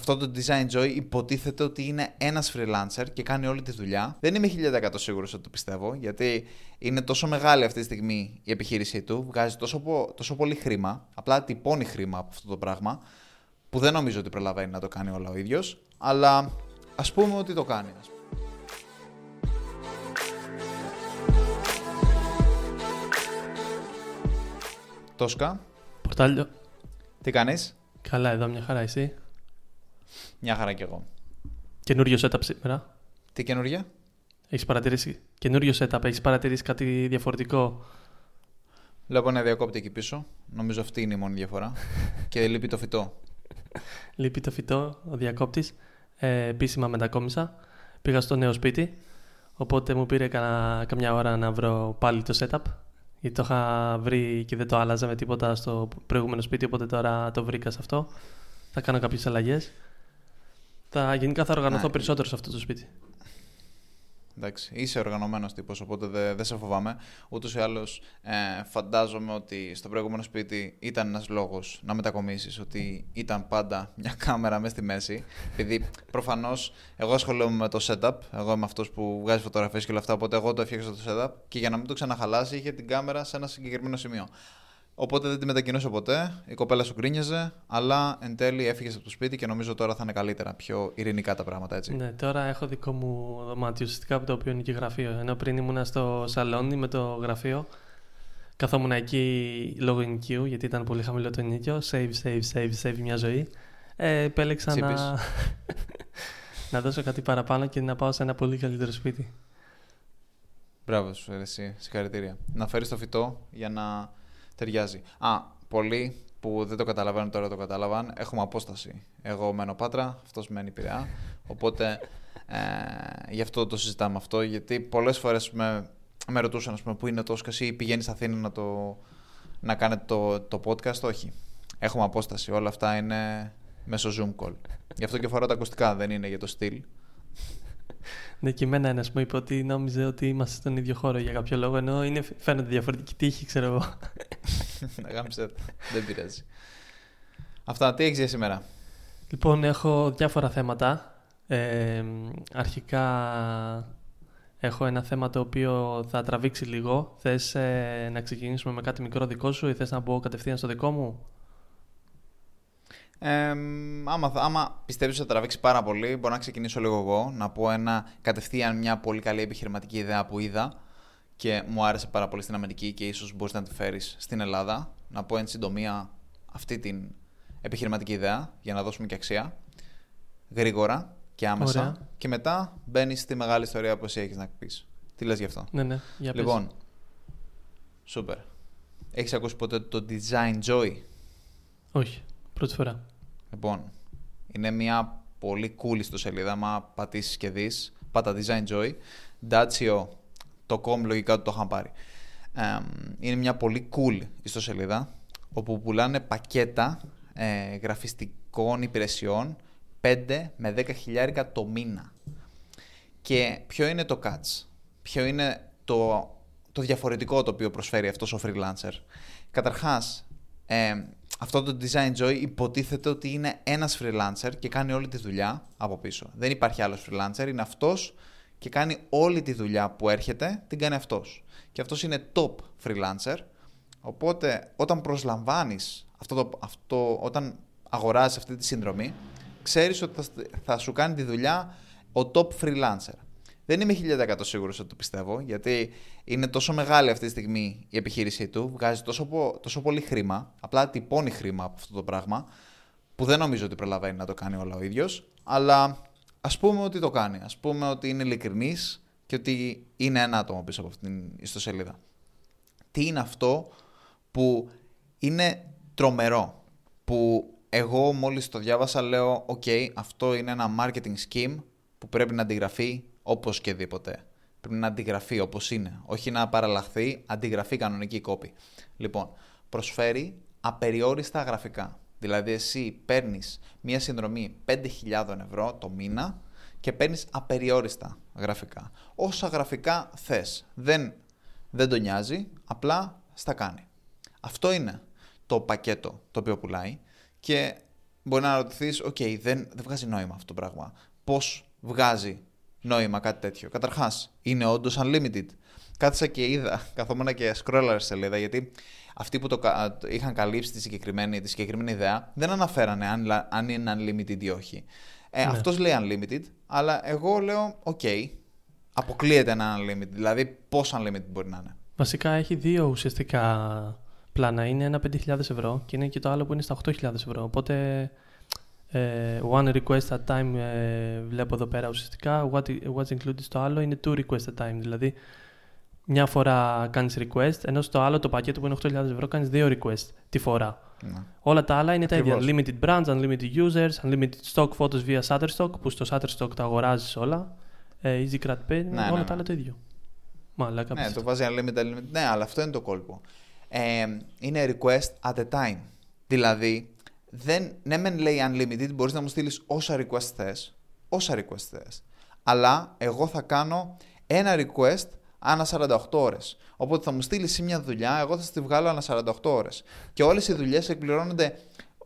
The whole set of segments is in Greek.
αυτό το Design Joy υποτίθεται ότι είναι ένας freelancer και κάνει όλη τη δουλειά. Δεν είμαι 1000% σίγουρος ότι το πιστεύω, γιατί είναι τόσο μεγάλη αυτή τη στιγμή η επιχείρησή του, βγάζει τόσο, τόσο πολύ χρήμα, απλά τυπώνει χρήμα από αυτό το πράγμα, που δεν νομίζω ότι προλαβαίνει να το κάνει όλα ο ίδιος, αλλά ας πούμε ότι το κάνει. Ας πούμε. Τόσκα. Πορτάλιο. Τι κάνεις; Καλά, εδώ μια χαρά εσύ; Μια χαρά κι εγώ. Καινούριο setup σήμερα. Τι καινούργια; Έχεις παρατηρήσει. Καινούριο setup, έχεις παρατηρήσει κάτι διαφορετικό; Βλέπω ένα διακόπτη εκεί πίσω. Νομίζω αυτή είναι η μόνη διαφορά. και λείπει το φυτό. λείπει το φυτό, ο διακόπτης. Ε, επίσημα μετακόμισα. Πήγα στο νέο σπίτι. Οπότε μου πήρε καμιά ώρα να βρω πάλι το setup. Γιατί το είχα βρει και δεν το άλλαζα με τίποτα στο προηγούμενο σπίτι. Οπότε τώρα το βρήκα σε αυτό. Θα κάνω κάποιες αλλαγές. Θα, γενικά θα οργανωθώ ναι. περισσότερο σε αυτό το σπίτι. Εντάξει, είσαι οργανωμένος τύπος, οπότε δεν δε σε φοβάμαι. Ούτως ή άλλως, ε, φαντάζομαι ότι στο προηγούμενο σπίτι ήταν ένας λόγος να μετακομίσεις, ότι ήταν πάντα μια κάμερα μέσα στη μέση. Επειδή προφανώς εγώ ασχολούμαι με το setup, εγώ είμαι αυτός που βγάζει φωτογραφίες και όλα αυτά, οπότε εγώ το έφτιαξα το setup και για να μην το ξαναχαλάσει είχε την κάμερα σε ένα συγκεκριμένο σημείο. Οπότε δεν τη μετακινούσε ποτέ. Η κοπέλα σου γκρίνιαζε, αλλά εν τέλει έφυγες από το σπίτι και νομίζω τώρα θα είναι καλύτερα, πιο ειρηνικά τα πράγματα έτσι. Ναι, τώρα έχω δικό μου δωμάτιο ουσιαστικά από το οποίο είναι και γραφείο. Ενώ πριν ήμουν στο σαλόνι με το γραφείο, καθόμουν εκεί λόγω ενοικίου, γιατί ήταν πολύ χαμηλό το ενοικίο. Save, save, save, save μια ζωή. Ε, επέλεξα να... να δώσω κάτι παραπάνω και να πάω σε ένα πολύ καλύτερο σπίτι. Μπράβο σου, εσύ. Συγχαρητήρια. Να φέρεις το φυτό για να ταιριάζει. Α, πολλοί που δεν το καταλαβαίνουν τώρα το κατάλαβαν, έχουμε απόσταση. Εγώ μένω Πάτρα, αυτός μένει Πειραιά, οπότε ε, γι' αυτό το συζητάμε αυτό, γιατί πολλές φορές με, με ρωτούσαν πούμε, που είναι το σκασί ή πηγαίνεις Αθήνα να, το, να κάνετε το, το podcast, όχι. Έχουμε απόσταση, όλα αυτά είναι μέσω Zoom call. Γι' αυτό και φοράω τα ακουστικά, δεν είναι για το στυλ. Ναι, και εμένα ένας μου είπε ότι νόμιζε ότι είμαστε στον ίδιο χώρο για κάποιο λόγο, ενώ είναι, φαίνεται διαφορετική τύχη, ξέρω εγώ. Αγάμισε Δεν πειράζει. Αυτά, τι έχεις σήμερα; Λοιπόν, έχω διάφορα θέματα. Ε, αρχικά έχω ένα θέμα το οποίο θα τραβήξει λίγο. Θες ε, να ξεκινήσουμε με κάτι μικρό δικό σου ή θες να μπω κατευθείαν στο δικό μου; Ε, άμα, άμα πιστεύεις ότι θα τραβήξει πάρα πολύ, μπορώ να ξεκινήσω λίγο εγώ, να πω ένα, κατευθείαν μια πολύ καλή επιχειρηματική ιδέα που είδα και μου άρεσε πάρα πολύ στην Αμερική και ίσως μπορείς να τη φέρεις στην Ελλάδα. Να πω εν συντομία αυτή την επιχειρηματική ιδέα για να δώσουμε και αξία. Γρήγορα και άμεσα. Ωραία. Και μετά μπαίνεις στη μεγάλη ιστορία που εσύ έχεις να πεις. Τι λες γι' αυτό; Ναι, ναι. Για λοιπόν, σούπερ. Έχεις ακούσει ποτέ το Design Joy? Όχι. Πρώτη φορά. Λοιπόν, είναι μια πολύ cool ιστοσελίδα. Μα πατήσεις και δεις, πάτα Design Joy. Dacio, το com λογικά το είχαν πάρει. είναι μια πολύ cool ιστοσελίδα όπου πουλάνε πακέτα ε, γραφιστικών υπηρεσιών 5 με 10 χιλιάρικα το μήνα. Και ποιο είναι το catch, ποιο είναι το, το διαφορετικό το οποίο προσφέρει αυτός ο freelancer; Καταρχάς, ε, αυτό το Design Joy υποτίθεται ότι είναι ένας freelancer και κάνει όλη τη δουλειά από πίσω. Δεν υπάρχει άλλος freelancer, είναι αυτός και κάνει όλη τη δουλειά που έρχεται, την κάνει αυτός. Και αυτός είναι top freelancer, οπότε όταν προσλαμβάνεις, αυτό το, αυτό, όταν αγοράζεις αυτή τη συνδρομή, ξέρεις ότι θα, θα σου κάνει τη δουλειά ο top freelancer. Δεν είμαι 1000% σίγουρος ότι το πιστεύω, γιατί είναι τόσο μεγάλη αυτή τη στιγμή η επιχείρησή του, βγάζει τόσο, τόσο πολύ χρήμα, απλά τυπώνει χρήμα από αυτό το πράγμα, που δεν νομίζω ότι προλαβαίνει να το κάνει όλα ο ίδιος, αλλά ας πούμε ότι το κάνει. Α πούμε ότι είναι ειλικρινής και ότι είναι ένα άτομο πίσω από αυτήν την ιστοσελίδα. Τι είναι αυτό που είναι τρομερό, που εγώ μόλις το διάβασα λέω «ΟΚ, αυτό είναι ένα marketing scheme που πρέπει να αντιγραφεί όπως και δίποτε. Πρέπει να αντιγραφεί όπως είναι. Όχι να παραλλαχθεί, αντιγραφεί κανονική κόπη. Λοιπόν, προσφέρει απεριόριστα γραφικά. Δηλαδή εσύ παίρνεις μία συνδρομή 5.000 ευρώ το μήνα και παίρνεις απεριόριστα γραφικά. Όσα γραφικά θες. Δεν, δεν το νοιάζει, απλά στα κάνει. Αυτό είναι το πακέτο το οποίο πουλάει και μπορεί να ρωτηθείς, οκ, δεν, δεν βγάζει νόημα αυτό το πράγμα. Πώς βγάζει νόημα κάτι τέτοιο. Καταρχάς, είναι όντως unlimited. Κάθισα και είδα, καθόμουν και scroll-αρα σελίδα, γιατί αυτοί που το είχαν καλύψει τη συγκεκριμένη, τη συγκεκριμένη ιδέα δεν αναφέρανε αν, αν είναι unlimited ή όχι. Ε, ναι. Αυτός λέει unlimited, αλλά εγώ λέω, okay, αποκλείεται να 'ναι unlimited. Δηλαδή, πώς unlimited μπορεί να είναι. Βασικά έχει δύο ουσιαστικά πλάνα. Είναι ένα 5.000 ευρώ και είναι και το άλλο που είναι στα 8.000 ευρώ. Οπότε ε, one request at time ε, βλέπω εδώ πέρα ουσιαστικά. What, what's included στο άλλο είναι two request at time. Δηλαδή μια φορά κάνεις request, ενώ στο άλλο το πακέτο που είναι 8.000 ευρώ κάνεις δύο request τη φορά. Ναι. Όλα τα άλλα είναι Ακριβώς. τα ίδια. Unlimited brands, unlimited users, unlimited stock photos via Shutterstock, που στο Shutterstock τα αγοράζεις όλα. Ε, easy Pay, ναι, όλα ναι, τα άλλα το ίδιο. Μαλάκα, ναι, το βάζει unlimited, unlimited. Ναι, αλλά αυτό είναι το κόλπο. Ε, είναι request at a time. Δηλαδή, δεν, ναι μεν λέει unlimited, μπορείς να μου στείλεις όσα request θες, όσα request θες. Αλλά εγώ θα κάνω ένα request ανά 48 ώρες. Οπότε θα μου στείλεις μια δουλειά, εγώ θα τη βγάλω ανά 48 ώρες. Και όλες οι δουλειές εκπληρώνονται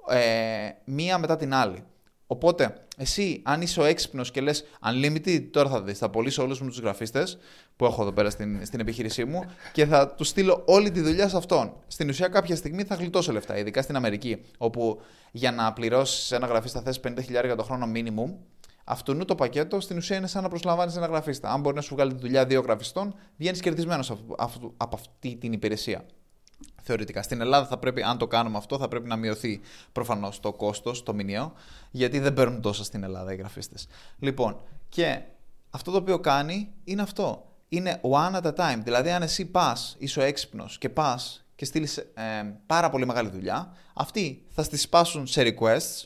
ε, μία μετά την άλλη. Οπότε, εσύ, αν είσαι ο έξυπνος και λες Unlimited, τώρα θα δεις. Θα πωλήσω όλους μου τους γραφίστες που έχω εδώ πέρα στην, στην επιχείρησή μου και θα του στείλω όλη τη δουλειά σε αυτόν. Στην ουσία, κάποια στιγμή θα γλιτώσω λεφτά, ειδικά στην Αμερική, όπου για να πληρώσεις ένα γραφίστα θες 50.000 το χρόνο minimum, αυτού το πακέτο στην ουσία είναι σαν να προσλαμβάνεις ένα γραφίστα. Αν μπορείς να σου βγάλει τη δουλειά δύο γραφιστών, βγαίνεις κερδισμένος από αυτή την υπηρεσία θεωρητικά. Στην Ελλάδα θα πρέπει, αν το κάνουμε αυτό, θα πρέπει να μειωθεί προφανώς το κόστος, το μηνιαίο, γιατί δεν παίρνουν τόσα στην Ελλάδα οι γραφίστες. Λοιπόν, και αυτό το οποίο κάνει είναι αυτό. Είναι one at a time. Δηλαδή, αν εσύ πας, είσαι ο έξυπνος και πας και στείλεις ε, πάρα πολύ μεγάλη δουλειά, αυτοί θα στη σπάσουν σε requests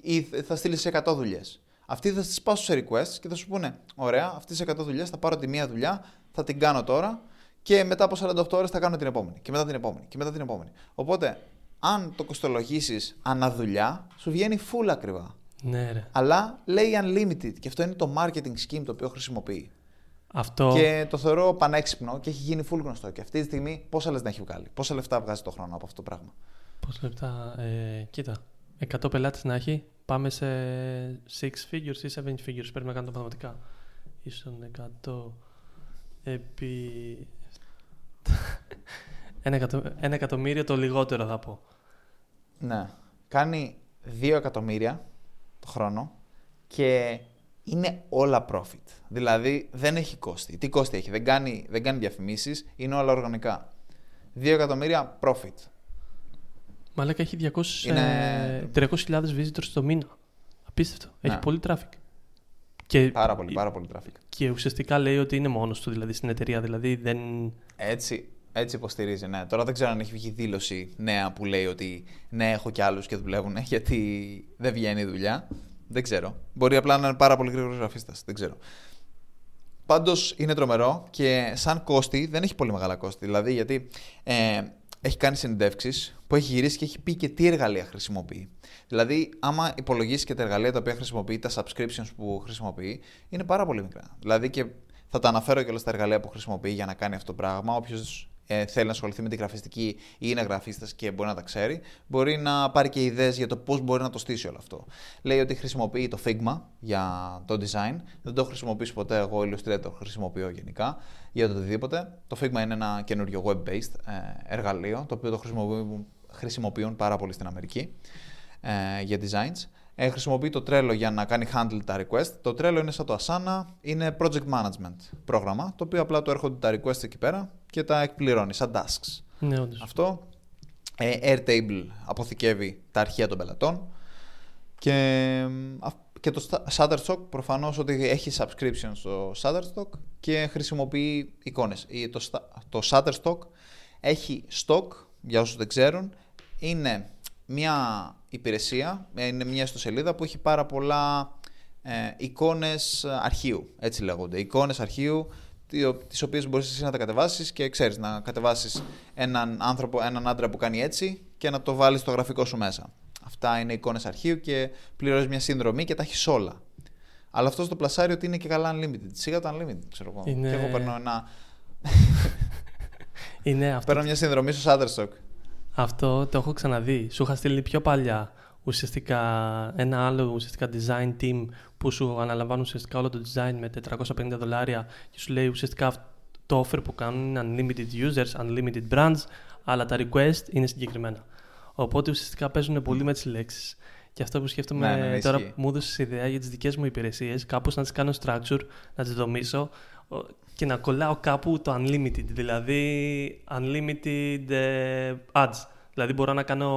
ή θα στείλεις σε 100 δουλειές. Αυτοί θα στη σπάσουν σε requests και θα σου πούνε: Ωραία, αυτές τι 100 δουλειές θα πάρω τη μία δουλειά, θα την κάνω τώρα και μετά από 48 ώρες θα κάνω την επόμενη. Και μετά την επόμενη. Και μετά την επόμενη. Οπότε, αν το κοστολογήσεις αναδουλειά, σου βγαίνει full ακριβά. Ναι, ρε. Αλλά λέει unlimited. Και αυτό είναι το marketing scheme το οποίο χρησιμοποιεί. Αυτό... Και το θεωρώ πανέξυπνο και έχει γίνει full γνωστό. Και αυτή τη στιγμή πόσα λεφτά έχει βγάλει. Πόσα λεφτά βγάζει το χρόνο από αυτό το πράγμα. Πόσα λεφτά. Ε, κοίτα. 100 πελάτες να έχει. Πάμε σε 6 figures ή 7 figures. Πρέπει να κάνω τα πραγματικά. Ίσον 100 επί ένα, εκατο... ένα εκατομμύριο το λιγότερο θα πω. Ναι. Κάνει δύο εκατομμύρια το χρόνο και είναι όλα profit. Δηλαδή δεν έχει κόστη. Τι κόστη έχει, δεν κάνει, δεν κάνει διαφημίσεις, είναι όλα οργανικά. Δύο εκατομμύρια profit. Μαλάκα έχει 200, είναι... 300.000 visitors το μήνα. Απίστευτο. Έχει ναι. πολύ traffic. Και... Πάρα πολύ, πάρα πολύ traffic. Και ουσιαστικά λέει ότι είναι μόνος του δηλαδή στην εταιρεία. Δηλαδή δεν. Έτσι, έτσι υποστηρίζει, ναι. Τώρα δεν ξέρω αν έχει βγει δήλωση νέα που λέει ότι ναι, έχω κι άλλους και δουλεύουν γιατί δεν βγαίνει η δουλειά. Δεν ξέρω. Μπορεί απλά να είναι πάρα πολύ γρήγορος γραφίστας. Δεν ξέρω. Πάντως είναι τρομερό και σαν κόστη δεν έχει πολύ μεγάλα κόστη. Δηλαδή γιατί ε, έχει κάνει συνεντεύξεις που έχει γυρίσει και έχει πει και τι εργαλεία χρησιμοποιεί. Δηλαδή, άμα υπολογίσεις και τα εργαλεία τα οποία χρησιμοποιεί, τα subscriptions που χρησιμοποιεί, είναι πάρα πολύ μικρά. Δηλαδή, και θα τα αναφέρω και όλα στα εργαλεία που χρησιμοποιεί για να κάνει αυτό το πράγμα. Όποιος ε, θέλει να ασχοληθεί με τη γραφιστική ή είναι γραφίστας και μπορεί να τα ξέρει, μπορεί να πάρει και ιδέες για το πώς μπορεί να το στήσει όλο αυτό. Λέει ότι χρησιμοποιεί το Figma για το design. Δεν το χρησιμοποιήσω ποτέ. Εγώ Illustrator χρησιμοποιώ γενικά για το οτιδήποτε. Το Figma είναι ένα καινούριο web-based ε, εργαλείο το οποίο το χρησιμοποιούν, χρησιμοποιούν πάρα πολύ στην Αμερική ε, για designs. Ε, χρησιμοποιεί το Trello για να κάνει handle τα request. Το Trello είναι σαν το Asana, είναι project management πρόγραμμα, το οποίο απλά του έρχονται τα request εκεί πέρα και τα εκπληρώνεις σαν tasks. Ναι, Αυτό. Ε, Airtable αποθηκεύει τα αρχεία των πελατών. Και, και το Shutterstock προφανώς ότι έχει subscription στο Shutterstock και χρησιμοποιεί εικόνες. Το, το Shutterstock έχει stock, για όσους δεν ξέρουν, είναι μια υπηρεσία, είναι μια ιστοσελίδα που έχει πάρα πολλά ε, εικόνες αρχείου, έτσι λέγονται. Εικόνες αρχείου τις οποίες μπορείς εσύ να τα κατεβάσεις και ξέρεις να κατεβάσεις έναν άνθρωπο, έναν άντρα που κάνει έτσι και να το βάλεις στο γραφικό σου μέσα. Αυτά είναι εικόνες αρχείου και πληρώνεις μια συνδρομή και τα έχεις όλα. Αλλά αυτό στο πλασάριο ότι είναι και καλά unlimited. Σίγα το unlimited, ξέρω εγώ. Είναι... Και εγώ παίρνω ένα... είναι αυτό... Παίρνω μια συνδρομή στο Shutterstock. Αυτό το έχω ξαναδεί. Σου είχα στείλει πιο παλιά ουσιαστικά ένα άλλο ουσιαστικά design team που σου αναλαμβάνουν ουσιαστικά όλο το design με 450 δολάρια και σου λέει ουσιαστικά το offer που κάνουν είναι unlimited users, unlimited brands, αλλά τα request είναι συγκεκριμένα. Οπότε ουσιαστικά παίζουν πολύ με τις λέξεις. Και αυτό που σκέφτομαι Ναι, ναι, ναι, τώρα ισχύει. που μου έδωσες ιδέα για τις δικές μου υπηρεσίες, κάπως να τις κάνω structure, να τις δομήσω ο- και να κολλάω κάπου το unlimited. Δηλαδή, unlimited ε, ads. Δηλαδή, μπορώ να κάνω,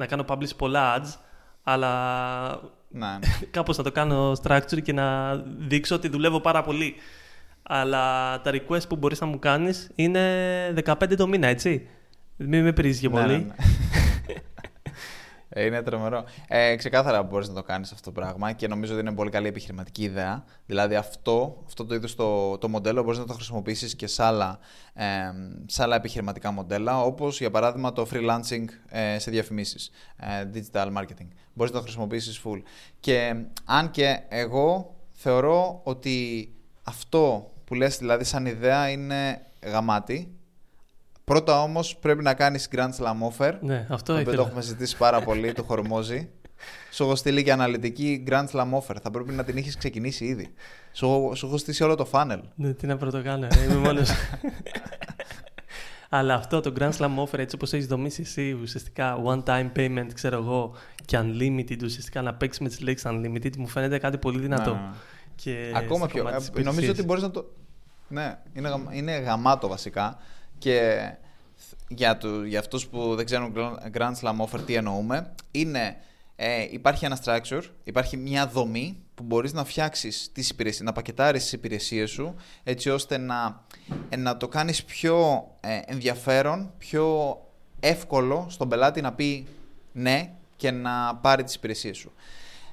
να κάνω publish πολλά ads, αλλά Ναι, ναι. κάπως να το κάνω structure και να δείξω ότι δουλεύω πάρα πολύ. Αλλά τα request που μπορείς να μου κάνεις είναι 15 το μήνα, έτσι. Μην με πρίζεις και Ναι, πολύ. ναι, ναι. Ε, Είναι τρομερό. Ε, ξεκάθαρα μπορείς να το κάνεις αυτό το πράγμα και νομίζω ότι είναι πολύ καλή επιχειρηματική ιδέα. Δηλαδή, αυτό, αυτό το είδο το, το μοντέλο μπορείς να το χρησιμοποιήσεις και σε άλλα, ε, σε άλλα επιχειρηματικά μοντέλα, όπως για παράδειγμα το freelancing ε, σε διαφημίσεις, ε, digital marketing. Μπορείς να το χρησιμοποιήσεις full. Και αν και εγώ θεωρώ ότι αυτό που λες δηλαδή σαν ιδέα είναι γαμάτι. Πρώτα όμως πρέπει να κάνεις Grand Slam offer Ναι, αυτό το οποίο το ήθελα. έχουμε συζητήσει πάρα πολύ, το χορμόζει. Σου έχω στείλει και αναλυτική Grand Slam offer. Θα πρέπει να την έχεις ξεκινήσει ήδη. Σου, έχω- σου έχω στήσει όλο το funnel. Ναι, τι να πρωτοκάνω, ρε, είμαι μόνος. Αλλά αυτό το Grand Slam offer, έτσι όπως έχεις δομήσει εσύ, ουσιαστικά one time payment, ξέρω εγώ, και unlimited, ουσιαστικά να παίξεις με τις λέξεις unlimited, μου φαίνεται κάτι πολύ δυνατό. Ναι, ναι. Και Ακόμα στο πιο. κομμάτι της ε, νομίζω υπηρεσίας. ότι μπορείς να το. Ναι, είναι, γαμ- είναι γαμάτο βασικά. Και για, του, για αυτούς που δεν ξέρουν Grand Slam Offer τι εννοούμε, είναι, ε, υπάρχει ένα structure, υπάρχει μια δομή που μπορείς να φτιάξεις τις υπηρεσίες, να πακετάρεις τις υπηρεσίες σου έτσι ώστε να, ε, να το κάνεις πιο ε, ενδιαφέρον, πιο εύκολο στον πελάτη να πει ναι και να πάρει τις υπηρεσίες σου.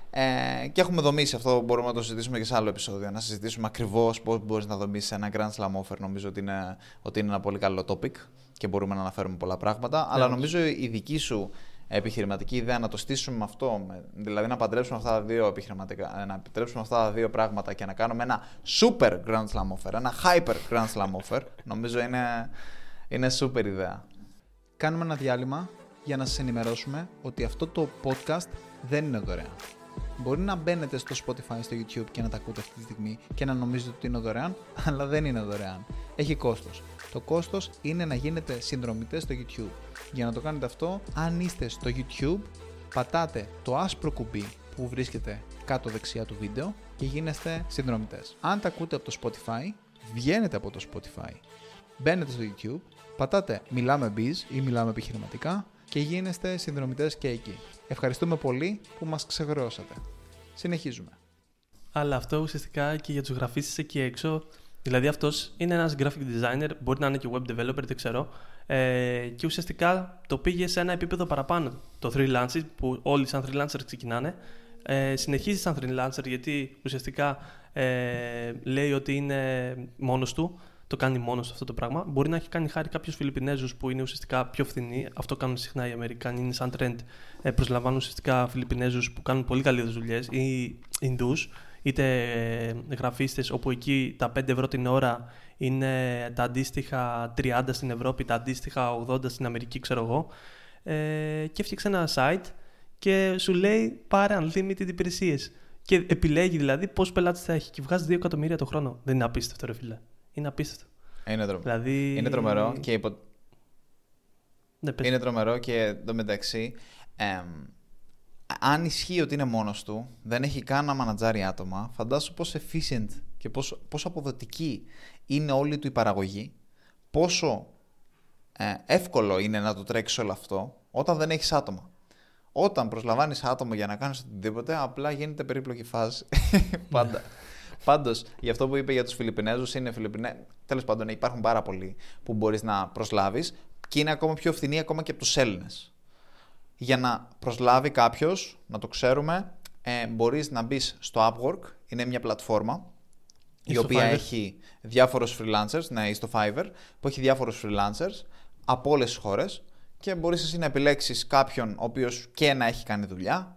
Ε, και έχουμε δομήσει αυτό, μπορούμε να το συζητήσουμε και σε άλλο επεισόδιο. Να συζητήσουμε ακριβώς πώς μπορείς να δομήσεις ένα Grand Slam offer. Νομίζω ότι είναι, ότι είναι ένα πολύ καλό topic και μπορούμε να αναφέρουμε πολλά πράγματα. αλλά όντως. νομίζω η δική σου επιχειρηματική ιδέα να το στήσουμε με αυτό, με- δηλαδή να παντρέψουμε αυτά τα δύο επιχειρηματικά, ε, να επιτρέψουμε αυτά τα δύο πράγματα και να κάνουμε ένα super Grand Slam offer, ένα hyper Grand Slam offer, νομίζω είναι, είναι super ιδέα. Κάνουμε ένα διάλειμμα για να σας ενημερώσουμε ότι αυτό το podcast δεν είναι δωρεάν. Μπορεί να μπαίνετε στο Spotify, στο YouTube και να τα ακούτε αυτή τη στιγμή και να νομίζετε ότι είναι δωρεάν, αλλά δεν είναι δωρεάν. Έχει κόστος. Το κόστος είναι να γίνετε συνδρομητές στο YouTube. Για να το κάνετε αυτό, αν είστε στο YouTube, πατάτε το άσπρο κουμπί που βρίσκεται κάτω δεξιά του βίντεο και γίνεστε συνδρομητές. Αν τα ακούτε από το Spotify, βγαίνετε από το Spotify, μπαίνετε στο YouTube, πατάτε Μιλάμε Biz ή Μιλάμε Επιχειρηματικά και γίνεστε συνδρομητές και εκεί. Ευχαριστούμε πολύ που μας ξεγρώσατε. Συνεχίζουμε. Αλλά αυτό ουσιαστικά και για τους γραφίστε εκεί έξω. Δηλαδή αυτός είναι ένας graphic designer, μπορεί να είναι και web developer, δεν ξέρω. Ε, και ουσιαστικά το πήγε σε ένα επίπεδο παραπάνω. Το freelancing, που όλοι σαν freelancer ξεκινάνε, ε, συνεχίζει σαν freelancer γιατί ουσιαστικά ε, λέει ότι είναι μόνος του, το κάνει μόνος του αυτό το πράγμα. Μπορεί να έχει κάνει χάρη κάποιους Φιλιππινέζους που είναι ουσιαστικά πιο φθηνοί. Αυτό κάνουν συχνά οι Αμερικάνοι. Είναι σαν trend. Ε, προσλαμβάνουν ουσιαστικά Φιλιππινέζους που κάνουν πολύ καλές δουλειές ή Ινδούς, είτε ε, γραφίστες όπου εκεί τα 5 ευρώ την ώρα είναι τα αντίστοιχα 30 στην Ευρώπη, τα αντίστοιχα 80 στην Αμερική, ξέρω εγώ. Ε, και έφτιαξε ένα site και σου λέει πάρε unlimited υπηρεσίες. Και επιλέγει δηλαδή πόσους πελάτες θα έχει. Και βγάζει 2 εκατομμύρια το χρόνο. Δεν είναι απίστευτο, ρε φίλε. Είναι απίστευτο. Είναι, τρο... Δηλαδή... είναι τρομερό και, υπο... Ναι, πες. είναι τρομερό και εντωμεταξύ εμ, αν ισχύει ότι είναι μόνος του, δεν έχει καν να μανατζάρει άτομα, φαντάσου πόσο efficient και πόσο, πόσο αποδοτική είναι όλη του η παραγωγή, πόσο ε, εύκολο είναι να το τρέξεις όλο αυτό όταν δεν έχεις άτομα. Όταν προσλαμβάνεις άτομο για να κάνεις οτιδήποτε, απλά γίνεται περίπλοκη φάση. Πάντα. Πάντως, για αυτό που είπε για τους Φιλιππινέζους, είναι Φιλιππινέ... Τέλος πάντων, υπάρχουν πάρα πολλοί που μπορείς να προσλάβεις και είναι ακόμα πιο φθηνοί ακόμα και από τους Έλληνες. Για να προσλάβει κάποιος, να το ξέρουμε, ε, μπορείς να μπεις στο Upwork, είναι μια πλατφόρμα Ή η στο οποία Fiverr. έχει διάφορους freelancers, ναι, ή στο Fiverr, που έχει διάφορους freelancers από όλες τις χώρες και μπορείς εσύ να επιλέξεις κάποιον ο οποίος και να έχει κάνει δουλειά,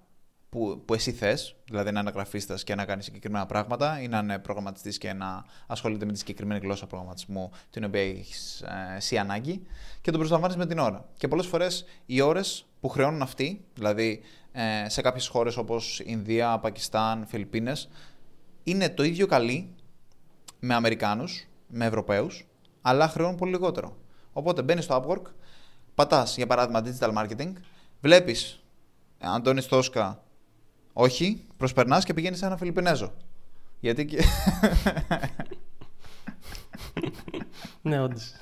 που, που εσύ θες, δηλαδή να είναι γραφίστας και να κάνεις συγκεκριμένα πράγματα ή να είναι προγραμματιστής και να ασχολείται με τη συγκεκριμένη γλώσσα προγραμματισμού την οποία έχεις ε, εσύ ανάγκη και τον προσλαμβάνεις με την ώρα. Και πολλές φορές οι ώρες που χρεώνουν αυτοί, δηλαδή ε, σε κάποιες χώρες όπως Ινδία, Πακιστάν, Φιλιππίνες είναι το ίδιο καλή με Αμερικάνους, με Ευρωπαίους, αλλά χρεώνουν πολύ λιγότερο. Οπότε μπαίνεις στο Upwork, πατάς για παράδειγμα digital marketing, βλέπεις Αντώνης Τόσκα, όχι, προσπερνάς και πηγαίνεις σε ένα Φιλιππινέζο. Γιατί και... ναι, όντως.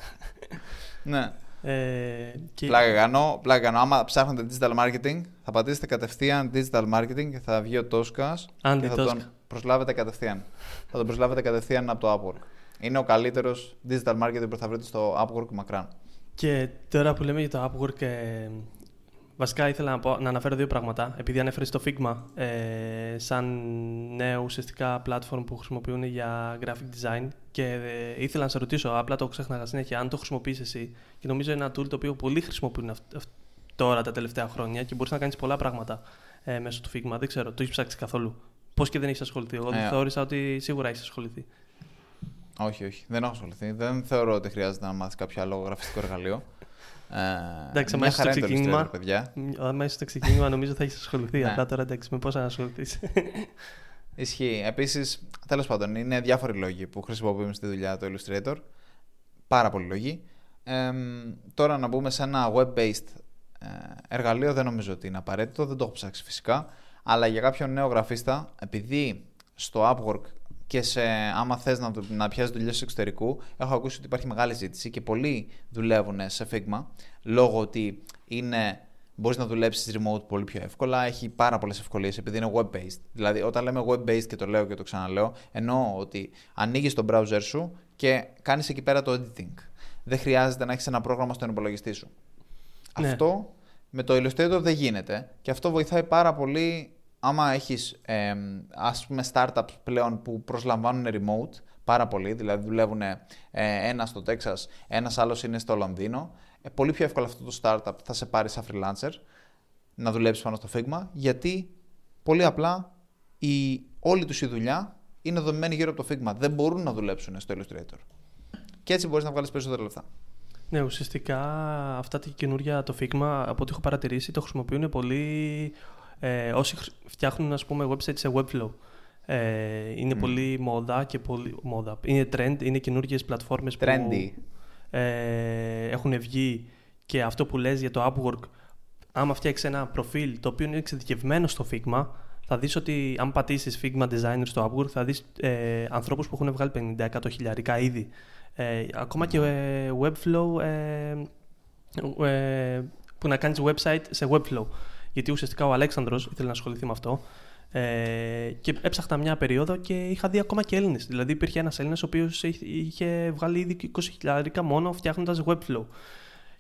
ναι. Ε, και... Πλάκα κάνω, πλάκα κάνω. Άμα ψάχνετε digital marketing, θα πατήσετε κατευθείαν digital marketing και θα βγει ο Τόσκας και θα τον προσλάβετε κατευθείαν. θα τον προσλάβετε κατευθείαν από το Upwork. Είναι ο καλύτερος digital marketing που θα βρείτε στο Upwork μακράν. Και τώρα που λέμε για το Upwork, ε, Βασικά ήθελα να, πω, να αναφέρω δύο πράγματα. Επειδή ανέφερες το Figma ε, σαν νέο ουσιαστικά platform που χρησιμοποιούν για graphic design και ε, ήθελα να σε ρωτήσω, απλά το ξέχναγα συνέχεια, αν το χρησιμοποιείς εσύ. Και νομίζω είναι ένα tool το οποίο πολλοί χρησιμοποιούν αυ, αυ, τώρα τα τελευταία χρόνια και μπορείς να κάνεις πολλά πράγματα ε, μέσω του Figma. Δεν ξέρω, το έχεις ψάξει καθόλου; Πώς και δεν έχεις ασχοληθεί; Εγώ ε, θεώρησα ότι σίγουρα έχεις ασχοληθεί. Όχι, όχι. Δεν έχω ασχοληθεί. Δεν θεωρώ ότι χρειάζεται να μάθεις κάποιο άλλο γραφιστικό εργαλείο. Ε, εντάξει, αμέσω στο ξεκίνημα. Αμέσω στο ξεκίνημα νομίζω θα έχεις ασχοληθεί. Ναι. Απλά τώρα εντάξει, με πώς να ασχοληθείς. Ισχύει. Επίσης, τέλος πάντων, είναι διάφοροι λόγοι που χρησιμοποιούμε στη δουλειά το Illustrator. Πάρα πολλοί λόγοι. Ε, τώρα να μπούμε σε ένα web-based ε, εργαλείο δεν νομίζω ότι είναι απαραίτητο, δεν το έχω ψάξει φυσικά. Αλλά για κάποιον νέο γραφίστα, επειδή στο Upwork και σε, άμα θες να, να πιάσεις δουλειές εξωτερικού, έχω ακούσει ότι υπάρχει μεγάλη ζήτηση και πολλοί δουλεύουν σε Figma λόγω ότι είναι, μπορείς να δουλέψεις remote πολύ πιο εύκολα. Έχει πάρα πολλές ευκολίες επειδή είναι web-based. Δηλαδή, όταν λέμε web-based και το λέω και το ξαναλέω, εννοώ ότι ανοίγεις τον browser σου και κάνεις εκεί πέρα το editing. Δεν χρειάζεται να έχεις ένα πρόγραμμα στον υπολογιστή σου. Ναι. Αυτό με το Illustrator δεν γίνεται και αυτό βοηθάει πάρα πολύ άμα έχεις ε, ας πούμε startups πλέον που προσλαμβάνουν remote πάρα πολύ, δηλαδή δουλεύουν ε, ένα στο Τέξας, ένας άλλος είναι στο Λονδίνο, ε, πολύ πιο εύκολα αυτό το startup θα σε πάρει σαν freelancer να δουλέψεις πάνω στο Figma, γιατί πολύ απλά η, όλη τους η δουλειά είναι δομημένη γύρω από το Figma. Δεν μπορούν να δουλέψουν στο Illustrator. Και έτσι μπορείς να βγάλεις περισσότερα λεφτά. Ναι, ουσιαστικά αυτά τα καινούργια το Figma, από ό,τι έχω παρατηρήσει, το χρησιμοποιούν πολύ ε, όσοι φτιάχνουν ας πούμε website σε Webflow. Ε, είναι πολύ μόδα και πολύ μόδα. Είναι trend, είναι καινούργιες πλατφόρμες που ε, έχουν βγει και αυτό που λες για το Upwork άμα φτιάξεις ένα προφίλ το οποίο είναι εξειδικευμένο στο Figma θα δεις ότι αν πατήσεις Figma Designer στο Upwork θα δεις ε, ανθρώπους που έχουν βγάλει 50-100 χιλιάρικα ήδη. Ε, ακόμα και ε, Webflow ε, ε, που να κάνεις website σε Webflow γιατί ουσιαστικά ο Αλέξανδρος ήθελε να ασχοληθεί με αυτό. Ε, και έψαχνα μια περίοδο και είχα δει ακόμα και Έλληνες. Δηλαδή υπήρχε ένας Έλληνας ο οποίος είχε βγάλει ήδη 20.000 μόνο φτιάχνοντας Webflow.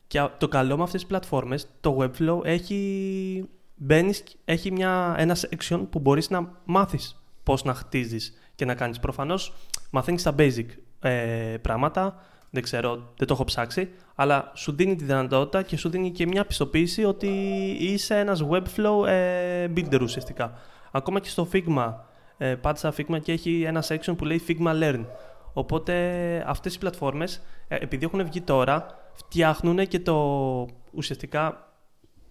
Και το καλό με αυτές τις πλατφόρμες, το Webflow έχει. Μπαίνεις, έχει μια, ένα section που μπορείς να μάθεις πώς να χτίζεις και να κάνεις. Προφανώς μαθαίνεις τα basic ε, πράγματα, δεν ξέρω, δεν το έχω ψάξει, αλλά σου δίνει τη δυνατότητα και σου δίνει και μια πιστοποίηση ότι είσαι ένας webflow ε, builder ουσιαστικά. Ακόμα και στο Figma, ε, πάτησα Figma και έχει ένα section που λέει Figma Learn. Οπότε αυτές οι πλατφόρμες, ε, επειδή έχουν βγει τώρα, φτιάχνουν και το ουσιαστικά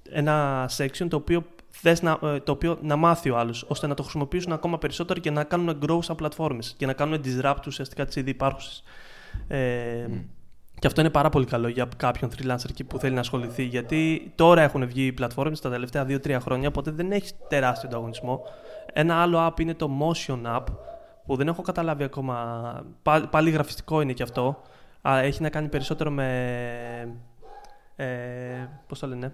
ένα section το οποίο θες να, ε, το οποίο να μάθει ο άλλος, ώστε να το χρησιμοποιήσουν ακόμα περισσότερο και να κάνουν grow σαν πλατφόρμες και να κάνουν disrupt ουσιαστικά τις ήδη υπάρχουσες. Ε, Και αυτό είναι πάρα πολύ καλό για κάποιον freelancer που θέλει να ασχοληθεί. Γιατί τώρα έχουν βγει οι πλατφόρμες τα τελευταία 2-3 χρόνια, οπότε δεν έχει τεράστιο ανταγωνισμό. Ένα άλλο app είναι το Motion App, που δεν έχω καταλάβει ακόμα. Πάλι, γραφιστικό είναι και αυτό. Αλλά έχει να κάνει περισσότερο με. Ε, Πώς το λένε.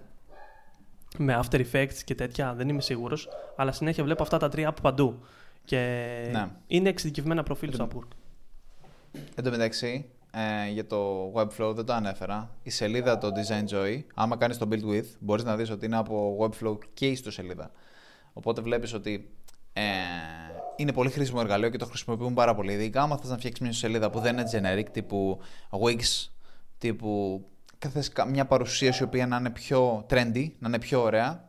Με After Effects και τέτοια, δεν είμαι σίγουρος. Αλλά συνέχεια βλέπω αυτά τα τρία από παντού. Και ναι. είναι εξειδικευμένα προφίλ στο Upwork. Εν τω μεταξύ, ε, για το Webflow δεν το ανέφερα. Η σελίδα το Design Joy, άμα κάνεις το Build With, μπορείς να δεις ότι είναι από Webflow και η σελίδα. Οπότε βλέπεις ότι ε, είναι πολύ χρήσιμο εργαλείο και το χρησιμοποιούν πάρα πολύ. Ειδικά άμα θες να φτιάξεις μια σελίδα που δεν είναι generic, τύπου Wix, τύπου θες μια παρουσίαση η οποία να είναι πιο trendy, να είναι πιο ωραία,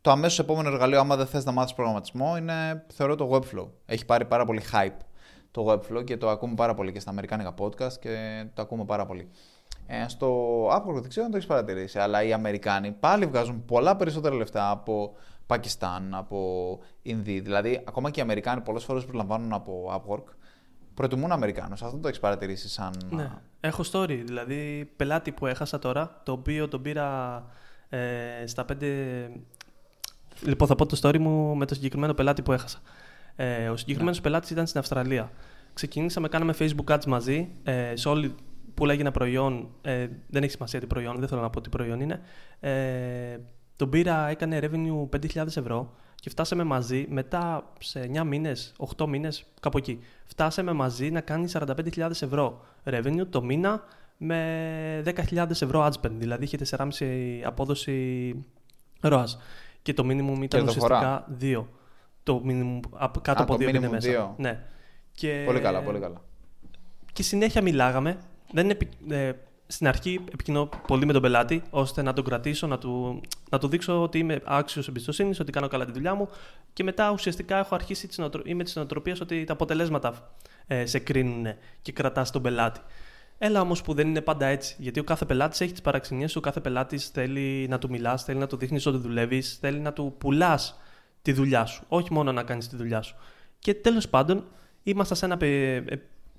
το αμέσως επόμενο εργαλείο, άμα δεν θες να μάθεις προγραμματισμό, είναι θεωρώ το Webflow. Έχει πάρει πάρα πολύ hype το Webflow και το ακούμε πάρα πολύ και στα αμερικάνικα podcast και το ακούμε πάρα πολύ. Ε, στο Apple δεν ξέρω αν το έχεις παρατηρήσει, αλλά οι Αμερικάνοι πάλι βγάζουν πολλά περισσότερα λεφτά από Πακιστάν, από Ινδί. Δηλαδή, ακόμα και οι Αμερικάνοι πολλές φορές που προσλαμβάνουν από Upwork προτιμούν Αμερικάνους. Αυτό το έχεις παρατηρήσει σαν. Ναι. Έχω story. Δηλαδή, πελάτη που έχασα τώρα, το οποίο τον πήρα ε, στα πέντε. Λοιπόν, θα πω το story μου με το συγκεκριμένο πελάτη που έχασα. Ε, ο συγκεκριμένος ναι. πελάτης ήταν στην Αυστραλία. Ξεκινήσαμε, κάναμε Facebook ads μαζί. Ε, σε όλη που λέγει ένα προϊόν, ε, δεν έχει σημασία τι προϊόν, δεν θέλω να πω τι προϊόν είναι. Ε, τον πήρα, έκανε revenue 5.000 ευρώ και φτάσαμε μαζί μετά σε 9 μήνες, 8 μήνες, κάπου εκεί. Φτάσαμε μαζί να κάνει 45.000 ευρώ revenue το μήνα με 10.000 ευρώ ad spend. Δηλαδή είχε 4,5 απόδοση ROAS. Και το minimum ήταν ουσιαστικά 2. Το minimum κάτω από 2 είναι μέσα. Ναι. Και... Πολύ καλά, πολύ καλά. Και συνέχεια μιλάγαμε. Δεν είναι, ε, στην αρχή επικοινώ πολύ με τον πελάτη, ώστε να τον κρατήσω, να του, να του δείξω ότι είμαι άξιος εμπιστοσύνης, ότι κάνω καλά τη δουλειά μου. Και μετά ουσιαστικά έχω αρχίσει τις νοοτρο... είμαι της νοοτροπία ότι τα αποτελέσματα ε, σε κρίνουν και κρατάς τον πελάτη. Έλα όμως που δεν είναι πάντα έτσι. Γιατί ο κάθε πελάτης έχει τις παραξενίες του, ο κάθε πελάτης θέλει να του μιλάς, θέλει να του δείχνεις ότι δουλεύεις, θέλει να του πουλάς τη δουλειά σου. Όχι μόνο να κάνεις τη δουλειά σου. Και τέλος πάντων, είμαστε σε ένα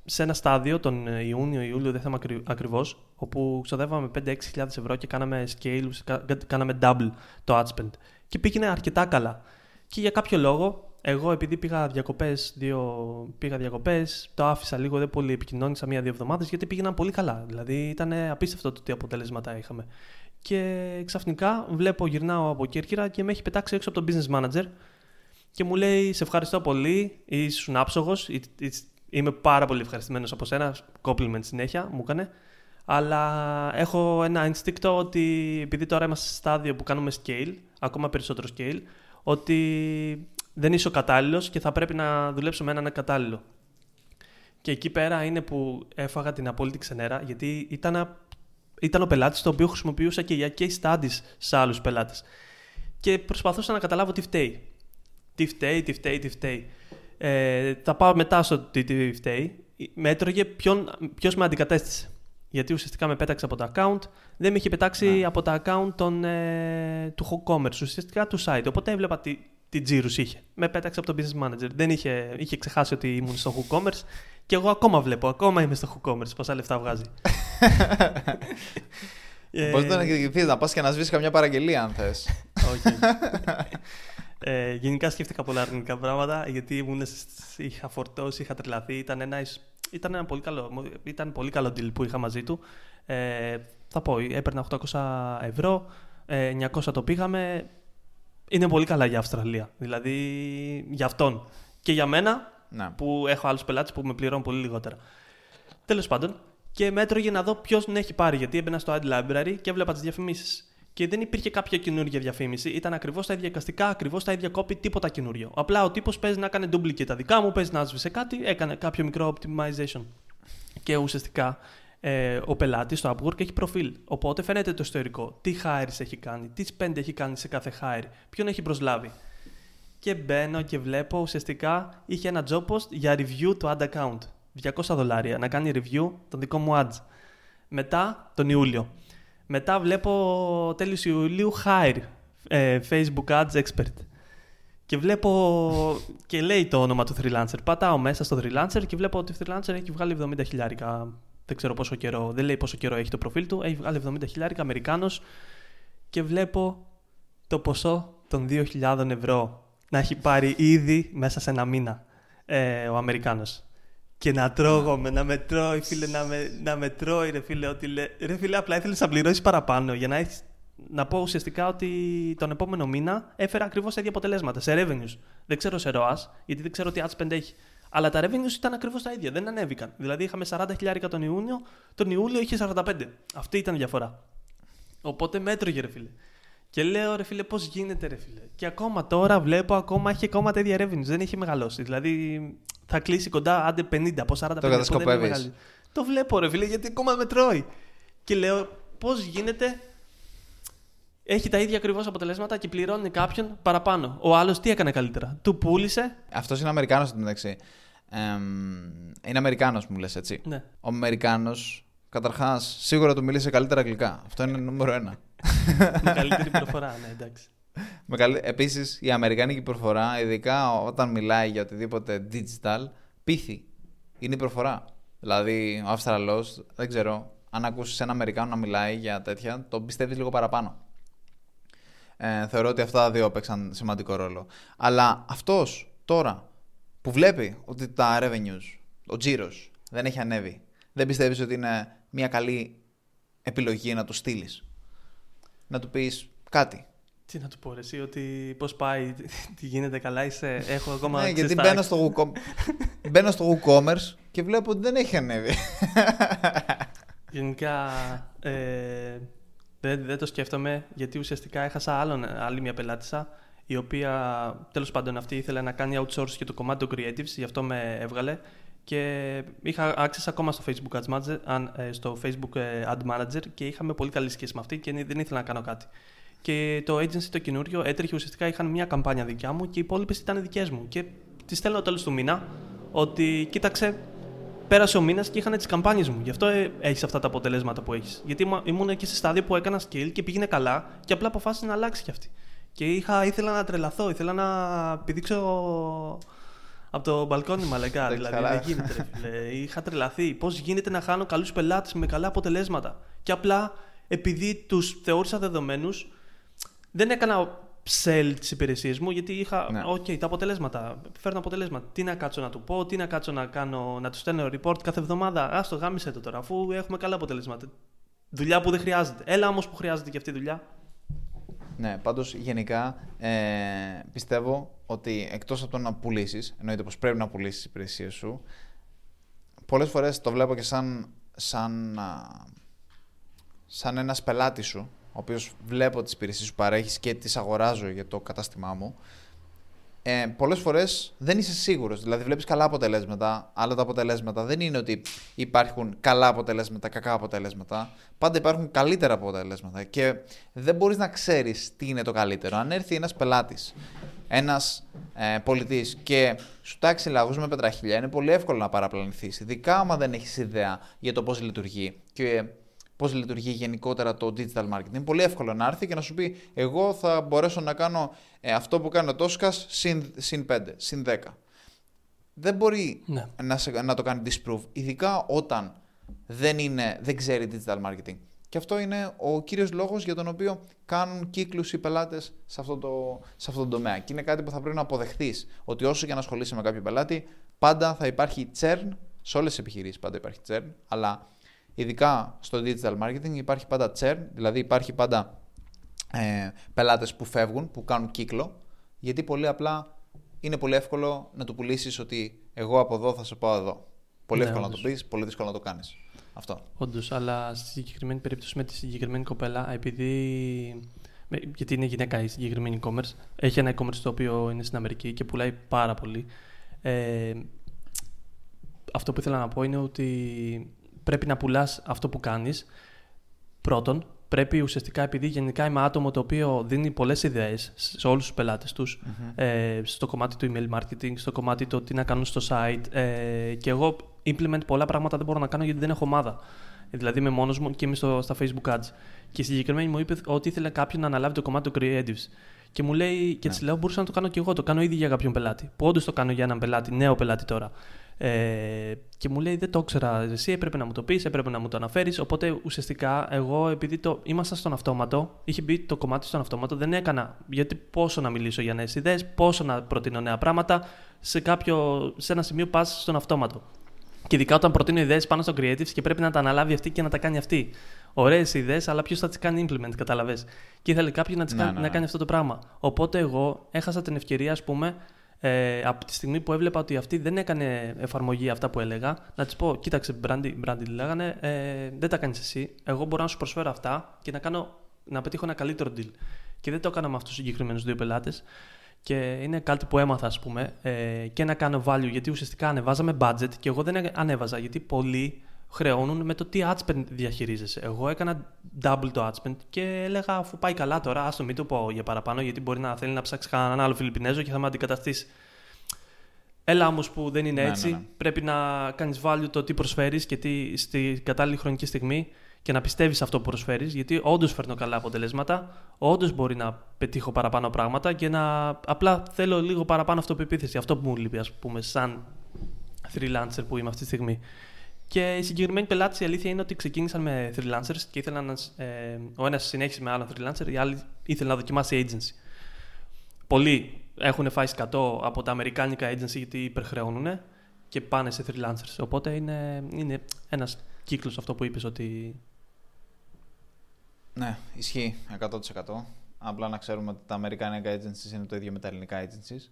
σε ένα στάδιο τον ε, Ιούνιο, Ιούλιο, δεν θυμάμαι ακριβώς, όπου ξοδεύαμε 5-6 ευρώ και κάναμε scale, κάναμε double το ad spend. Και πήγαινε αρκετά καλά. Και για κάποιο λόγο, εγώ επειδή πήγα διακοπές, πήγα διακοπές, το άφησα λίγο, δεν πολύ επικοινώνησα μία-δύο εβδομάδες γιατί πήγαιναν πολύ καλά. Δηλαδή ήταν απίστευτο το τι αποτελέσματα είχαμε. Και ξαφνικά βλέπω, γυρνάω από Κέρκυρα και με έχει πετάξει έξω από τον business manager και μου λέει: Σε ευχαριστώ πολύ, ήσουν άψογος, Είμαι πάρα πολύ ευχαριστημένος από σένα. Compliment συνέχεια μου έκανε. Αλλά έχω ένα ένστικτο ότι επειδή τώρα είμαστε σε στάδιο που κάνουμε scale, ακόμα περισσότερο scale, ότι δεν είσαι ο κατάλληλος και θα πρέπει να δουλέψω με έναν κατάλληλο. Και εκεί πέρα είναι που έφαγα την απόλυτη ξενέρα, γιατί ήταν, ήταν ο πελάτης το οποίο χρησιμοποιούσα και για case studies σε άλλους πελάτες. Και προσπαθούσα να καταλάβω τι φταίει. Τι φταίει, τι φταίει, τι φταίει. Ε, θα πάω μετά στο τι φταίει. Με έτρωγε ποιος με αντικατέστησε. Γιατί ουσιαστικά με πέταξε από το account, δεν με είχε πετάξει ναι. από τα account των, ε, του commerce, ουσιαστικά του site. Οπότε έβλεπα τι, τι τζίρους είχε. Με πέταξε από τον business manager. Δεν είχε, είχε ξεχάσει ότι ήμουν στο WooCommerce και εγώ ακόμα βλέπω, ακόμα είμαι στο WooCommerce πόσα λεφτά βγάζει. Μπορείς να διεκδικηθεί, να πας και να σβήσεις καμιά παραγγελία, αν θες. Όχι. Ε, γενικά σκέφτηκα πολλά αρνητικά πράγματα γιατί ήμουν, είχα φορτώσει, είχα τρελαθεί. Ήταν ένα, ήταν ένα πολύ, καλό, ήταν πολύ καλό deal που είχα μαζί του. Ε, θα πω, έπαιρνα 800 ευρώ, ε, 900 το πήγαμε. Είναι πολύ καλά για Αυστραλία. Δηλαδή για αυτόν. Και για μένα να. που έχω άλλους πελάτες που με πληρώνουν πολύ λιγότερα. Τέλος πάντων, και με έτρωγε να δω ποιος την έχει πάρει. Γιατί έμπαινα στο Ad Library και έβλεπα τις διαφημίσεις και δεν υπήρχε κάποια καινούργια διαφήμιση. Ήταν ακριβώς τα ίδια εικαστικά, ακριβώς τα ίδια copy, τίποτα καινούριο. Απλά ο τύπος παίζει να κάνει duplicate τα δικά μου, παίζει να άσβησε κάτι, έκανε κάποιο μικρό optimization. Και ουσιαστικά ε, ο πελάτης στο Upwork έχει προφίλ. Οπότε φαίνεται το ιστορικό. Τι hires έχει κάνει, τι spend έχει κάνει σε κάθε hire, ποιον έχει προσλάβει. Και μπαίνω και βλέπω ουσιαστικά είχε ένα job post για review του ad account. 200 δολάρια να κάνει review των δικών μου ads. Μετά τον Ιούλιο. Μετά βλέπω τέλος Ιουλίου Hire, ε, Facebook Ads Expert. Και βλέπω και λέει το όνομα του freelancer. Πατάω μέσα στο freelancer και βλέπω ότι ο freelancer έχει βγάλει 70 χιλιάρικα. Δεν ξέρω πόσο καιρό, δεν λέει πόσο καιρό έχει το προφίλ του. Έχει βγάλει 70 χιλιάρικα, Αμερικάνος. Και βλέπω το ποσό των 2.000 ευρώ να έχει πάρει ήδη μέσα σε ένα μήνα ε, ο Αμερικάνος και να τρώγομαι, να με τρώει, φίλε, να με, να με τρώει, ρε φίλε, ότι λέ... Ρε φίλε, απλά ήθελες να πληρώσεις παραπάνω για να έχει. Να πω ουσιαστικά ότι τον επόμενο μήνα έφερα ακριβώς τα ίδια αποτελέσματα σε revenues. Δεν ξέρω σε ROAS, γιατί δεν ξέρω τι ad spend έχει. Αλλά τα revenues ήταν ακριβώς τα ίδια, δεν ανέβηκαν. Δηλαδή είχαμε 40 χιλιάρικα τον Ιούνιο, τον Ιούλιο είχε 45. Αυτή ήταν η διαφορά. Οπότε μέτρωγε, ρε φίλε. Και λέω, ρε φίλε, πώς γίνεται, ρε φίλε. Και ακόμα τώρα βλέπω, ακόμα έχει ακόμα τα ίδια revenues. Δεν έχει μεγαλώσει. Δηλαδή θα κλείσει κοντά, άντε 50, από 40 το 50 Το βλέπω, ρε φίλε, γιατί ακόμα με τρώει. Και λέω, πώς γίνεται. Έχει τα ίδια ακριβώς αποτελέσματα και πληρώνει κάποιον παραπάνω. Ο άλλος τι έκανε καλύτερα. Του πούλησε; Αυτός είναι Αμερικάνος στην μεταξύ. είναι Αμερικάνος, μου λες έτσι. Ναι. Ο Αμερικάνος, καταρχάς, σίγουρα του μίλησε καλύτερα αγγλικά. Αυτό είναι νούμερο ένα. Με καλύτερη προφορά, ναι, εντάξει. Επίσης, η αμερικάνικη προφορά, ειδικά όταν μιλάει για οτιδήποτε digital, πείθει. Είναι η προφορά. Δηλαδή, ο Αυστραλός, δεν ξέρω, αν ακούσεις ένα Αμερικάνο να μιλάει για τέτοια, το πιστεύεις λίγο παραπάνω. Ε, θεωρώ ότι αυτά τα δύο παίξαν σημαντικό ρόλο. Αλλά αυτός τώρα που βλέπει ότι τα revenues, ο τζίρος δεν έχει ανέβει, δεν πιστεύεις ότι είναι μια καλή επιλογή να του στείλεις; Να του πεις κάτι. Τι να του πω, εσύ, ότι πώς πάει, τι γίνεται καλά, είσαι, έχω ακόμα. ναι, γιατί μπαίνω στο, WooCommerce, μπαίνω στο WooCommerce και βλέπω ότι δεν έχει ανέβει. Γενικά ε, δεν, δεν το σκέφτομαι γιατί ουσιαστικά έχασα άλλον, άλλη μια πελάτησα η οποία τέλος πάντων αυτή ήθελε να κάνει outsource και το κομμάτι του creatives, γι' αυτό με έβγαλε και είχα access ακόμα στο Facebook Ads Manager, ε, στο Facebook ε, Ad Manager και είχαμε πολύ καλή σχέση με αυτή και δεν ήθελα να κάνω κάτι. Και το agency το καινούριο έτρεχε ουσιαστικά, είχαν μια καμπάνια δικιά μου και οι υπόλοιπες ήταν δικές μου. Και τη στέλνω τέλος του μήνα ότι κοίταξε, πέρασε ο μήνας και είχαν τις καμπάνιες μου. Γι' αυτό ε, έχεις αυτά τα αποτελέσματα που έχεις. Γιατί ήμουν εκεί σε στάδιο που έκανα skill και πήγαινε καλά και απλά αποφάσισε να αλλάξει κι αυτή. Και είχα, ήθελα να τρελαθώ, ήθελα να πηδήξω από το μπαλκόνι μαλακά. δηλαδή δεν γίνεται. Είχα τρελαθεί. Πώς γίνεται να χάνω καλούς πελάτες με καλά αποτελέσματα. Και απλά επειδή τους θεώρησα δεδομένους, δεν έκανα sell τις υπηρεσίες μου, γιατί είχα. Ναι. OK, τα αποτελέσματα. Φέρνω αποτελέσματα. Τι να κάτσω να του πω, τι να κάτσω να κάνω, να του στέλνω report κάθε εβδομάδα. Α το γάμισε το τώρα, αφού έχουμε καλά αποτελέσματα. Δουλειά που δεν χρειάζεται. Έλα όμως που χρειάζεται και αυτή η δουλειά. Ναι, πάντως γενικά ε, πιστεύω ότι εκτός από το να πουλήσεις, εννοείται πως πρέπει να πουλήσεις τις υπηρεσίες σου, πολλές φορές το βλέπω και σαν, σαν, σαν ένας πελάτης σου, ο οποίος βλέπω τις υπηρεσίες σου παρέχεις και τις αγοράζω για το κατάστημά μου, ε, πολλές φορές δεν είσαι σίγουρος. Δηλαδή βλέπεις καλά αποτελέσματα, αλλά τα αποτελέσματα δεν είναι ότι υπάρχουν καλά αποτελέσματα, κακά αποτελέσματα. Πάντα υπάρχουν καλύτερα αποτελέσματα και δεν μπορείς να ξέρεις τι είναι το καλύτερο. Αν έρθει ένας πελάτης, ένας ε, πολιτής και σου τάξει λαγούς με πετραχίλια, είναι πολύ εύκολο να παραπλανηθείς. Ειδικά άμα δεν έχεις ιδέα για το πώς λειτουργεί. Και πώς λειτουργεί γενικότερα το digital marketing. Είναι πολύ εύκολο να έρθει και να σου πει: Εγώ θα μπορέσω να κάνω ε, αυτό που κάνει ο Τόσκα συν, συν 5, συν 10. Δεν μπορεί ναι. να, να το κάνει disprove, ειδικά όταν δεν, είναι, δεν ξέρει digital marketing. Και αυτό είναι ο κύριος λόγος για τον οποίο κάνουν κύκλους οι πελάτες σε αυτό, το, σε αυτό το τομέα. Και είναι κάτι που θα πρέπει να αποδεχθείς, ότι όσο και να ασχολείσαι με κάποιο πελάτη, πάντα θα υπάρχει churn, σε όλες τις επιχειρήσεις πάντα υπάρχει churn, αλλά ειδικά στο digital marketing υπάρχει πάντα churn, δηλαδή υπάρχει πάντα ε, πελάτες που φεύγουν, που κάνουν κύκλο, γιατί πολύ απλά είναι πολύ εύκολο να του πουλήσεις ότι εγώ από εδώ θα σε πάω εδώ. Πολύ ναι, εύκολο να το πεις, πολύ δύσκολο να το κάνεις. Αυτό. Όντως, αλλά στη συγκεκριμένη περίπτωση με τη συγκεκριμένη κοπέλα, επειδή. Γιατί είναι γυναίκα η συγκεκριμένη e-commerce, έχει ένα e-commerce το οποίο είναι στην Αμερική και πουλάει πάρα πολύ. Ε, αυτό που ήθελα να πω είναι ότι πρέπει να πουλάς αυτό που κάνεις. Πρώτον, πρέπει ουσιαστικά, επειδή γενικά είμαι άτομο το οποίο δίνει πολλές ιδέες σε όλους τους πελάτες τους, ε, στο κομμάτι του email marketing, στο κομμάτι το τι να κάνουν στο site. Ε, και εγώ implement πολλά πράγματα δεν μπορώ να κάνω γιατί δεν έχω ομάδα. Δηλαδή είμαι μόνος μου και είμαι στο, στα Facebook ads. Και συγκεκριμένη μου είπε ότι ήθελε κάποιον να αναλάβει το κομμάτι του creatives. Και μου λέει, και της λέω, μπορούσα να το κάνω και εγώ. Το κάνω ήδη για κάποιον πελάτη. Που όντως το κάνω για έναν πελάτη, νέο πελάτη τώρα. Ε, και μου λέει: Δεν το ήξερα. Εσύ έπρεπε να μου το πεις, έπρεπε να μου το αναφέρεις. Οπότε ουσιαστικά εγώ, επειδή το ήμασταν στον αυτόματο, είχε μπει το κομμάτι στον αυτόματο, δεν έκανα. Γιατί πόσο να μιλήσω για νέες ιδέες, πόσο να προτείνω νέα πράγματα, σε, κάποιο, σε ένα σημείο πας στον αυτόματο. Και ειδικά όταν προτείνω ιδέες πάνω στο creative και πρέπει να τα αναλάβει αυτή και να τα κάνει αυτή. Ωραίες ιδέες, αλλά ποιος θα τις κάνει implement, καταλαβέ. Και ήθελε κάποιος να, ναι, κάνει, ναι, να κάνει αυτό το πράγμα. Οπότε εγώ έχασα την ευκαιρία, ας πούμε, ε, από τη στιγμή που έβλεπα ότι αυτή δεν έκανε εφαρμογή αυτά που έλεγα, να της πω: Κοίταξε, Μπράντι, Μπράντι λέγανε, ε, δεν τα κάνεις εσύ. Εγώ μπορώ να σου προσφέρω αυτά και να, κάνω, να πετύχω ένα καλύτερο deal. Και δεν το έκανα με αυτούς τους συγκεκριμένους δύο πελάτες. Και είναι κάτι που έμαθα, ας πούμε, ε, και να κάνω value, γιατί ουσιαστικά ανεβάζαμε budget και εγώ δεν ανέβαζα, γιατί πολλοί χρεώνουν με το τι ad διαχειρίζεσαι. Εγώ έκανα double το ad και έλεγα αφού πάει καλά τώρα, άστο μην το πω για παραπάνω, γιατί μπορεί να θέλει να ψάξει κανέναν άλλο Φιλιππινέζο και θα με αντικαταστήσει. Έλα όμως που δεν είναι ναι, έτσι. Ναι, ναι. Πρέπει να κάνεις value το τι προσφέρεις και τι στη κατάλληλη χρονική στιγμή και να πιστεύεις αυτό που προσφέρεις, γιατί όντως φέρνω καλά αποτελέσματα, όντως μπορεί να πετύχω παραπάνω πράγματα και να απλά θέλω λίγο παραπάνω αυτοπεποίθηση. Αυτό που μου λείπει, ας πούμε, σαν freelancer που είμαι αυτή τη στιγμή. Και οι συγκεκριμένοι πελάτε η αλήθεια είναι ότι ξεκίνησαν με freelancers και ήθελαν να. Ε, ο ένας συνέχισε με άλλον freelancer, οι άλλοι ήθελαν να δοκιμάσει agency. Πολλοί έχουν φάει σκατό από τα αμερικάνικα agency γιατί υπερχρεώνουν και πάνε σε freelancers. Οπότε είναι, είναι ένας κύκλος αυτό που είπες ότι. Ναι, ισχύει 100%. Απλά να ξέρουμε ότι τα αμερικάνικα agencies είναι το ίδιο με τα ελληνικά agencies.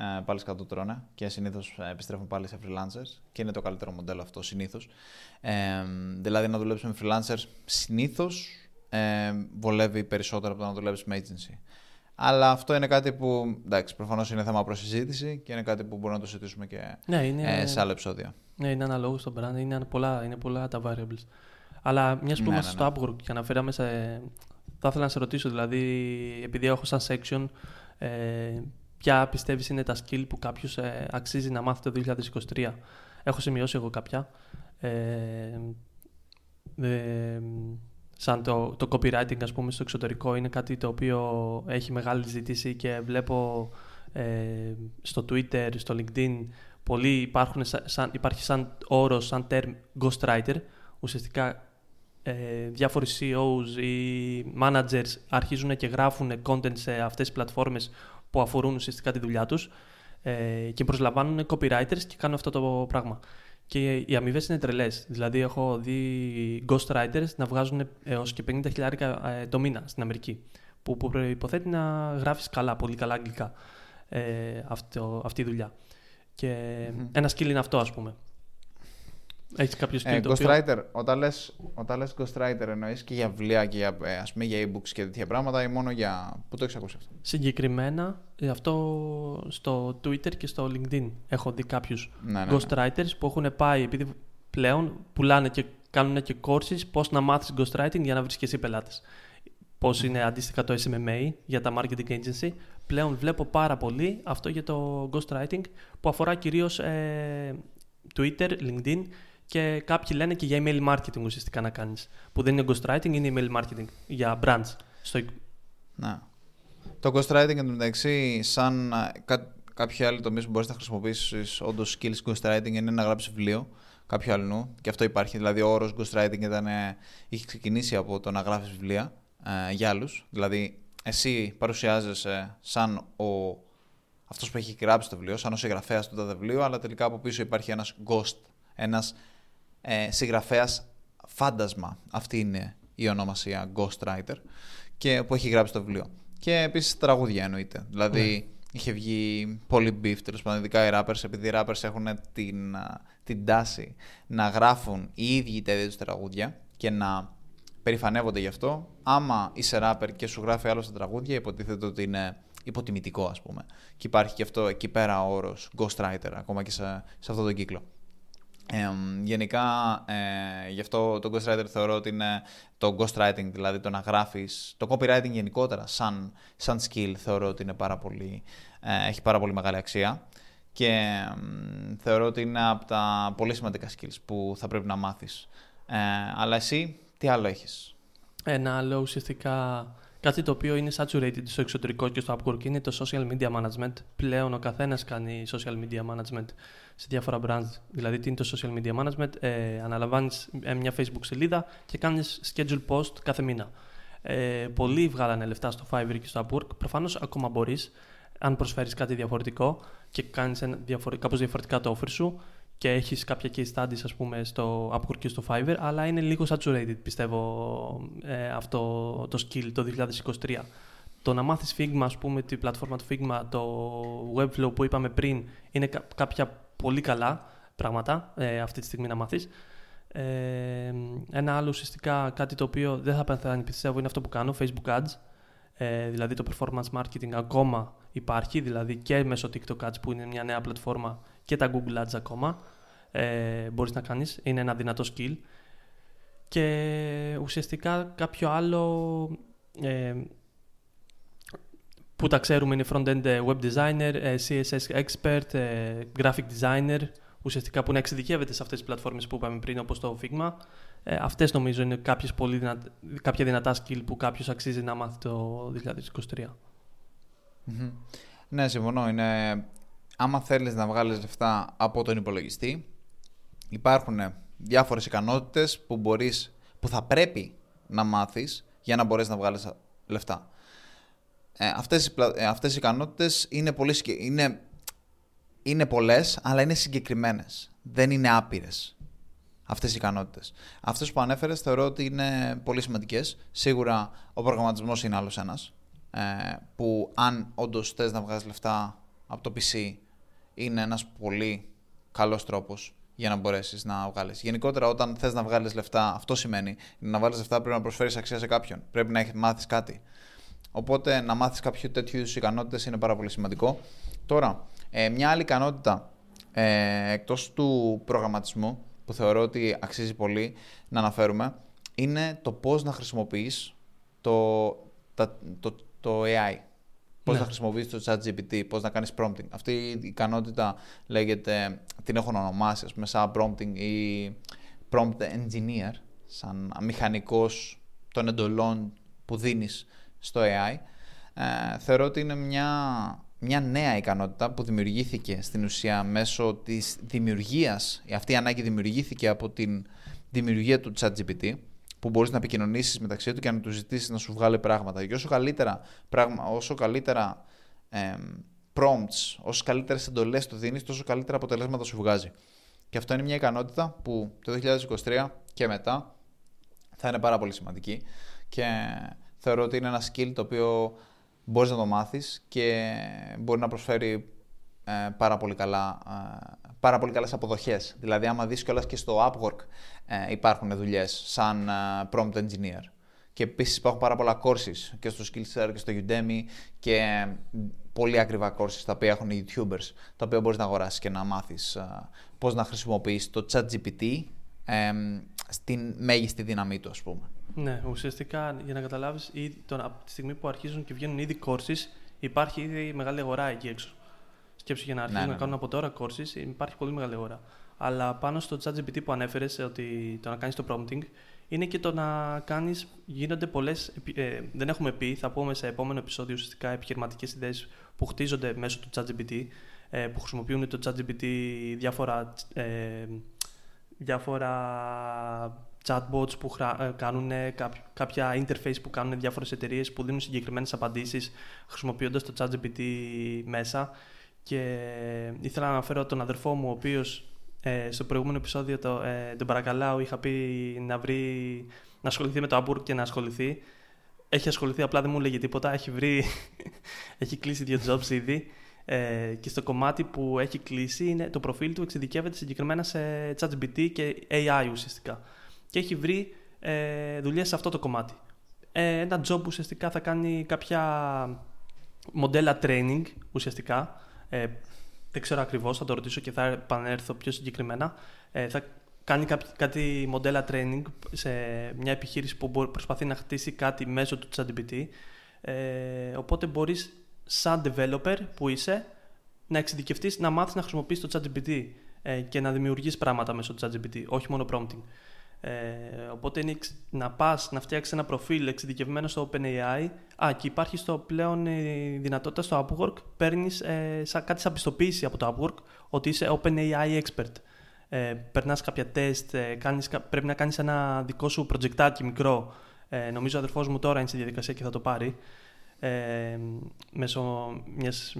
Ε, πάλι σκατό τρώνε και συνήθως ε, επιστρέφουν πάλι σε freelancers και είναι το καλύτερο μοντέλο αυτό συνήθως. Ε, δηλαδή να δουλέψεις με freelancers συνήθως ε, βολεύει περισσότερο από το να δουλέψεις με agency. Αλλά αυτό είναι κάτι που εντάξει, προφανώς είναι θέμα προ και είναι κάτι που μπορούμε να το συζητήσουμε και ναι, είναι, ε, σε άλλο επεισόδιο. Ναι, είναι αναλόγως στο brand, είναι πολλά, είναι πολλά τα variables. Αλλά μιας που ναι, είμαστε ναι, στο ναι. Upwork και αναφέραμε σε. Θα ήθελα να σε ρωτήσω, δηλαδή, επειδή έχω σαν section, ε, ποια πιστεύεις είναι τα skill που κάποιος ε, αξίζει να μάθει το 2023. Έχω σημειώσει εγώ κάποια. Ε, ε, σαν το, το copywriting ας πούμε στο εξωτερικό είναι κάτι το οποίο έχει μεγάλη ζήτηση και βλέπω ε, στο Twitter, στο LinkedIn πολλοί υπάρχουν σαν, υπάρχει σαν όρος, σαν term ghostwriter ουσιαστικά ε, διάφοροι CEOs ή managers αρχίζουν και γράφουν content σε αυτές τις πλατφόρμες που αφορούν ουσιαστικά τη δουλειά τους ε, και προσλαμβάνουν copywriters και κάνουν αυτό το πράγμα. Και οι αμοιβές είναι τρελές. Δηλαδή, έχω δει ghostwriters να βγάζουν έως και 50 χιλιάρικα ε, το μήνα στην Αμερική. Που, που προποθέτει να γράφεις καλά, πολύ καλά αγγλικά ε, αυτό, αυτή η δουλειά. Και mm-hmm. ένα skill είναι αυτό, ας πούμε. Έχεις κάποιο skill. Ε, το ghostwriter, όταν λες όταν λες ghostwriter εννοείς και για βιβλία και για, ε, ας πούμε, για e-books και τέτοια πράγματα ή μόνο για. Πού το έχεις ακούσει αυτό; Συγκεκριμένα ε, αυτό στο Twitter και στο LinkedIn έχω δει κάποιους ναι, ναι, ναι. ghostwriters που έχουν πάει επειδή πλέον πουλάνε και κάνουν και courses πώς να μάθεις ghostwriting για να βρεις και εσύ πελάτες. Πώς είναι αντίστοιχα το SMMA για τα marketing agency. Πλέον βλέπω πάρα πολύ αυτό για το ghostwriting που αφορά κυρίως ε, Twitter, LinkedIn και κάποιοι λένε και για email marketing ουσιαστικά να κάνεις. Που δεν είναι ghostwriting, είναι email marketing για brands. Στο... Να. Το ghostwriting εντωμεταξύ, σαν κά, κάποιο άλλο τομείς που μπορείς να χρησιμοποιήσεις όντως skills ghostwriting είναι να γράψεις βιβλίο κάποιο αλλού. Και αυτό υπάρχει. Δηλαδή, ο όρος ghostwriting ήταν, είχε ξεκινήσει από το να γράφεις βιβλία ε, για άλλους. Δηλαδή, εσύ παρουσιάζεσαι σαν ο αυτός που έχει γράψει το βιβλίο, σαν ο συγγραφέας του το βιβλίο, αλλά τελικά από πίσω υπάρχει ένας ghost, ένας ε, συγγραφέας φάντασμα. Αυτή είναι η ονομασία Ghostwriter και που έχει γράψει το βιβλίο. Και επίσης τραγούδια εννοείται. Δηλαδή ναι. είχε βγει πολύ beef τέλος πάντων, ειδικά οι rappers, επειδή οι rappers έχουν την, την τάση να γράφουν οι ίδιοι τα ίδια τους τραγούδια και να περηφανεύονται γι' αυτό. Άμα είσαι rapper και σου γράφει άλλο τα τραγούδια, υποτίθεται ότι είναι υποτιμητικό, ας πούμε. Και υπάρχει και αυτό εκεί πέρα ο όρος ghostwriter, ακόμα και σε, σε αυτόν τον κύκλο. Ε, γενικά, ε, γι' αυτό το ghostwriter θεωρώ ότι είναι το ghostwriting, δηλαδή το να γράφεις, το copywriting γενικότερα σαν, σαν skill θεωρώ ότι είναι πάρα πολύ, ε, έχει πάρα πολύ μεγάλη αξία και θεωρώ ότι είναι από τα πολύ σημαντικά skills που θα πρέπει να μάθεις. Ε, αλλά εσύ, τι άλλο έχεις; Ένα άλλο ουσιαστικά κάτι το οποίο είναι saturated στο εξωτερικό και στο Upwork είναι το social media management. Πλέον ο καθένας κάνει social media management σε διάφορα brands. Δηλαδή, τι είναι το social media management, ε, αναλαμβάνεις ε, μια Facebook σελίδα και κάνεις schedule post κάθε μήνα. Ε, πολλοί βγάλανε λεφτά στο Fiverr και στο Upwork. Προφανώς ακόμα μπορείς, αν προσφέρεις κάτι διαφορετικό και κάνεις κάπως διαφορετικά το offer σου και έχεις κάποια case studies ας πούμε στο Upwork και στο Fiverr, αλλά είναι λίγο saturated πιστεύω ε, αυτό το skill το 2023. Το να μάθεις Figma, ας πούμε, τη πλατφόρμα του Figma, το Webflow που είπαμε πριν, είναι κάποια πολύ καλά πράγματα ε, αυτή τη στιγμή να μάθεις. Ε, ένα άλλο ουσιαστικά κάτι το οποίο δεν θα πεθάνει πιστεύω είναι αυτό που κάνω, Facebook Ads. Ε, δηλαδή το performance marketing ακόμα υπάρχει, δηλαδή και μέσω TikTok Ads που είναι μια νέα πλατφόρμα και τα Google Ads ακόμα ε, μπορείς να κάνεις, είναι ένα δυνατό skill. Και ουσιαστικά κάποιο άλλο ε, που τα ξέρουμε είναι front-end web designer, CSS expert, graphic designer, ουσιαστικά που να εξειδικεύεται σε αυτές τις πλατφόρμες που είπαμε πριν, όπως το Figma. Ε, αυτές νομίζω είναι κάποιες πολύ δυνα... κάποια δυνατά skill που κάποιος αξίζει να μάθει το 2023. Mm-hmm. Ναι, συμφωνώ. Είναι... Άμα θέλεις να βγάλεις λεφτά από τον υπολογιστή, υπάρχουν διάφορες ικανότητες που, μπορείς, που θα πρέπει να μάθεις για να μπορέσεις να βγάλεις λεφτά. Ε, αυτές, οι, ε, αυτές οι ικανότητες είναι, πολύ, είναι, είναι πολλές, αλλά είναι συγκεκριμένες. Δεν είναι άπειρες αυτές οι ικανότητες. Αυτές που ανέφερες θεωρώ ότι είναι πολύ σημαντικές. Σίγουρα ο προγραμματισμός είναι άλλος ένας, ε, που αν όντως θες να βγάζεις λεφτά από το PC, είναι ένας πολύ καλός τρόπος για να μπορέσεις να βγάλεις. Γενικότερα, όταν θες να βγάλεις λεφτά, αυτό σημαίνει. Να βάλεις λεφτά πρέπει να προσφέρεις αξία σε κάποιον. Πρέπει να μάθεις κάτι. Οπότε να μάθεις κάποιο τέτοιου είδους ικανότητες είναι πάρα πολύ σημαντικό. Τώρα, ε, μια άλλη ικανότητα ε, εκτός του προγραμματισμού που θεωρώ ότι αξίζει πολύ να αναφέρουμε είναι το πώς να χρησιμοποιείς το, το, το, το AI. Πώς ναι. να χρησιμοποιήσεις το chat GPT, πώς να κάνεις prompting. Αυτή η ικανότητα λέγεται, την έχω ονομάσει, ας πούμε, σαν prompting ή prompt engineer, σαν μηχανικός των εντολών που δίνεις στο AI. Ε, θεωρώ ότι είναι μια, μια νέα ικανότητα που δημιουργήθηκε στην ουσία μέσω της δημιουργίας, αυτή η ανάγκη δημιουργήθηκε από την δημιουργία του ChatGPT που μπορείς να επικοινωνήσεις μεταξύ του και να του ζητήσεις να σου βγάλει πράγματα. Και όσο καλύτερα, πράγμα, όσο καλύτερα ε, prompts, όσο καλύτερες εντολές του δίνεις, τόσο καλύτερα αποτελέσματα σου βγάζει. Και αυτό είναι μια ικανότητα που το 2023 και μετά θα είναι πάρα πολύ σημαντική. Και θεωρώ ότι είναι ένα skill το οποίο μπορείς να το μάθεις και μπορεί να προσφέρει ε, πάρα πολύ καλά ε, πάρα πολύ καλές αποδοχές. Δηλαδή, άμα δεις κιόλας και στο Upwork ε, υπάρχουν δουλειές σαν ε, prompt engineer. Και επίσης υπάρχουν πάρα πολλά courses και στο Skillshare και στο Udemy και πολύ ακριβά courses τα οποία έχουν οι YouTubers, τα οποία μπορείς να αγοράσεις και να μάθεις ε, πώς να χρησιμοποιείς το ChatGPT ε, στην μέγιστη δύναμή του, ας πούμε. Ναι, ουσιαστικά για να καταλάβεις, από τη στιγμή που αρχίζουν και βγαίνουν ήδη courses, υπάρχει ήδη μεγάλη αγορά εκεί έξω. Σκέψου για να αρχίσουν ναι, να ναι. κάνουν από τώρα courses, υπάρχει πολύ μεγάλη αγορά. Αλλά πάνω στο ChatGPT που ανέφερες, ότι το να κάνεις το prompting, είναι και το να κάνεις. Γίνονται πολλές. Ε, δεν έχουμε πει, θα πούμε σε επόμενο επεισόδιο ουσιαστικά επιχειρηματικές ιδέες που χτίζονται μέσω του ChatGPT, ε, που χρησιμοποιούν το ChatGPT διάφορα. Ε, διάφορα chatbots που ε, κάνουν κάποια interface που κάνουν διάφορες εταιρείες που δίνουν συγκεκριμένες απαντήσεις χρησιμοποιώντας το ChatGPT μέσα και ήθελα να αναφέρω τον αδερφό μου, ο οποίος ε, στο προηγούμενο επεισόδιο το, ε, τον παρακαλάω, είχα πει να, βρει, να ασχοληθεί με το Upwork και να ασχοληθεί. Έχει ασχοληθεί, απλά δεν μου λέγει τίποτα. Έχει βρει, έχει κλείσει δύο jobs ήδη. Ε, και στο κομμάτι που έχει κλείσει, είναι, το προφίλ του εξειδικεύεται συγκεκριμένα σε ChatGPT και AI ουσιαστικά. Και έχει βρει ε, δουλειές σε αυτό το κομμάτι. Ε, ένα job ουσιαστικά θα κάνει κάποια μοντέλα training ουσιαστικά ε, δεν ξέρω ακριβώς, θα το ρωτήσω και θα επανέλθω πιο συγκεκριμένα. Ε, θα κάνει κάτι μοντέλα training σε μια επιχείρηση που προσπαθεί να χτίσει κάτι μέσω του ChatGPT. Ε, οπότε μπορείς σαν developer που είσαι να εξειδικευτείς, να μάθεις να χρησιμοποιείς το ChatGPT ε, και να δημιουργείς πράγματα μέσω του ChatGPT, όχι μόνο prompting. Ε, οπότε είναι να πας να φτιάξεις ένα προφίλ εξειδικευμένο στο OpenAI Α, και υπάρχει στο πλέον η δυνατότητα στο Upwork παίρνεις ε, σαν, κάτι σαν πιστοποίηση από το Upwork ότι είσαι OpenAI expert. Ε, περνάς κάποια τεστ, ε, κάνεις, πρέπει να κάνεις ένα δικό σου προτζεκτάκι μικρό. Ε, νομίζω ο αδερφός μου τώρα είναι στη διαδικασία και θα το πάρει. Ε, μέσω μιας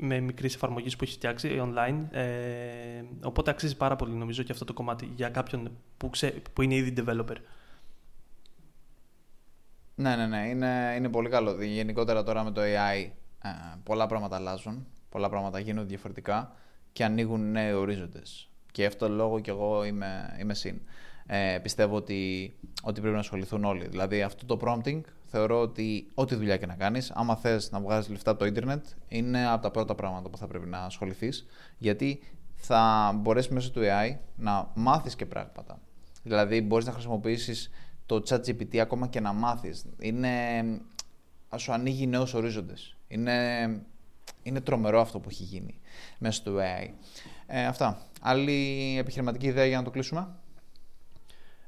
με μικρής εφαρμογής που έχει φτιάξει online. Ε, οπότε αξίζει πάρα πολύ νομίζω και αυτό το κομμάτι για κάποιον που, ξέ, που είναι ήδη developer. Ναι, ναι, ναι. Είναι, είναι πολύ καλό. Γενικότερα τώρα με το AI ε, πολλά πράγματα αλλάζουν. Πολλά πράγματα γίνονται διαφορετικά και ανοίγουν νέοι ορίζοντες. Και αυτό το λόγο κι εγώ είμαι, είμαι συν. Ε, πιστεύω ότι, ότι πρέπει να ασχοληθούν όλοι. Δηλαδή αυτό το prompting θεωρώ ότι ό,τι δουλειά και να κάνεις, άμα θες να βγάζεις λεφτά από το ίντερνετ, είναι από τα πρώτα πράγματα που θα πρέπει να ασχοληθείς. Γιατί θα μπορέσεις μέσω του AI να μάθεις και πράγματα. Δηλαδή, μπορείς να χρησιμοποιήσεις το chat GPT ακόμα και να μάθεις. Είναι. σου ανοίγει νέους ορίζοντες. Είναι, είναι τρομερό αυτό που έχει γίνει μέσω του AI. Ε, αυτά. Άλλη επιχειρηματική ιδέα για να το κλείσουμε;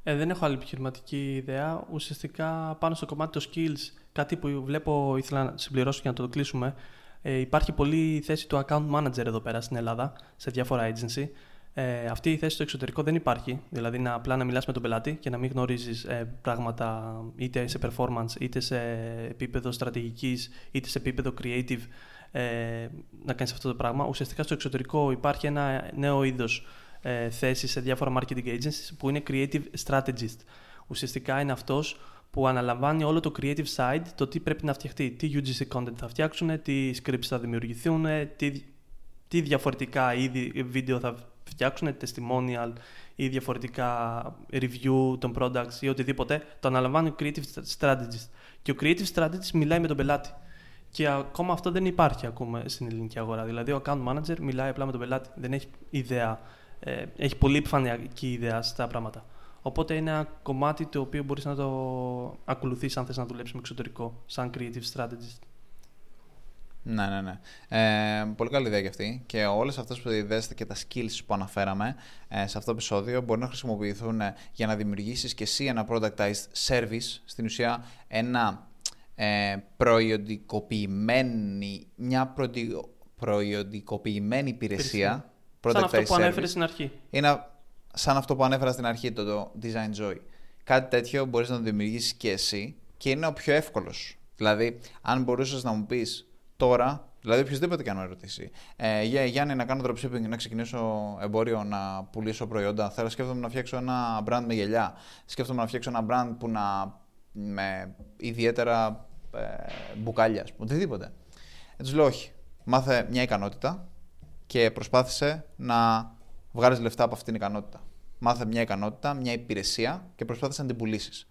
Ε, δεν έχω άλλη επιχειρηματική ιδέα. Ουσιαστικά πάνω στο κομμάτι των skills, κάτι που βλέπω ήθελα να συμπληρώσω για να το κλείσουμε. Ε, υπάρχει πολλή θέση του account manager εδώ πέρα στην Ελλάδα, σε διάφορα agency. Ε, αυτή η θέση στο εξωτερικό δεν υπάρχει. Δηλαδή, να απλά να μιλάς με τον πελάτη και να μην γνωρίζεις ε, πράγματα είτε σε performance, είτε σε επίπεδο στρατηγικής, είτε σε επίπεδο creative ε, να κάνεις αυτό το πράγμα. Ουσιαστικά στο εξωτερικό υπάρχει ένα νέο είδος ε, θέση σε διάφορα marketing agencies που είναι creative strategist. Ουσιαστικά είναι αυτός που αναλαμβάνει όλο το creative side, το τι πρέπει να φτιαχτεί, τι UGC content θα φτιάξουν, τι scripts θα δημιουργηθούν, τι, τι διαφορετικά είδη βίντεο θα φτιάξουν, testimonial ή διαφορετικά review των products ή οτιδήποτε, το αναλαμβάνει ο creative strategist. Και ο creative strategist μιλάει με τον πελάτη. Και ακόμα αυτό δεν υπάρχει ακόμα στην ελληνική αγορά. Δηλαδή, ο account manager μιλάει απλά με τον πελάτη. Δεν έχει ιδέα. Ε, έχει πολύ επιφανειακή ιδέα στα πράγματα. Οπότε είναι ένα κομμάτι το οποίο μπορείς να το ακολουθήσει αν θες να δουλέψεις με εξωτερικό, σαν creative strategist. Ναι, ναι, ναι. Ε, πολύ καλή ιδέα και αυτή. Και όλες αυτές που ιδέστε και τα skills που αναφέραμε ε, σε αυτό το επεισόδιο μπορεί να χρησιμοποιηθούν ε, για να δημιουργήσεις και εσύ ένα productized service. Στην ουσία, ένα ε, προϊοντικοποιημένη, μια προϊοντικοποιημένη υπηρεσία. Σαν αυτό που ανέφερε στην αρχή. Είναι σαν αυτό που ανέφερα στην αρχή, το, το Design Joy. Κάτι τέτοιο μπορείς να το δημιουργήσεις και εσύ και είναι ο πιο εύκολος. Δηλαδή, αν μπορούσες να μου πεις τώρα, δηλαδή οποιοδήποτε και αν ρωτήσει, ε, για, Γιάννη να κάνω dropshipping, να ξεκινήσω εμπόριο, να πουλήσω προϊόντα, θέλω σκέφτομαι να φτιάξω ένα brand με γελιά, σκέφτομαι να φτιάξω ένα brand που να με ιδιαίτερα ε, μπουκάλια, οτιδήποτε. Έτσι λέω όχι. Μάθε μια ικανότητα και προσπάθησε να βγάλεις λεφτά από αυτήν την ικανότητα. Μάθε μια ικανότητα, μια υπηρεσία και προσπάθησες να την πουλήσεις.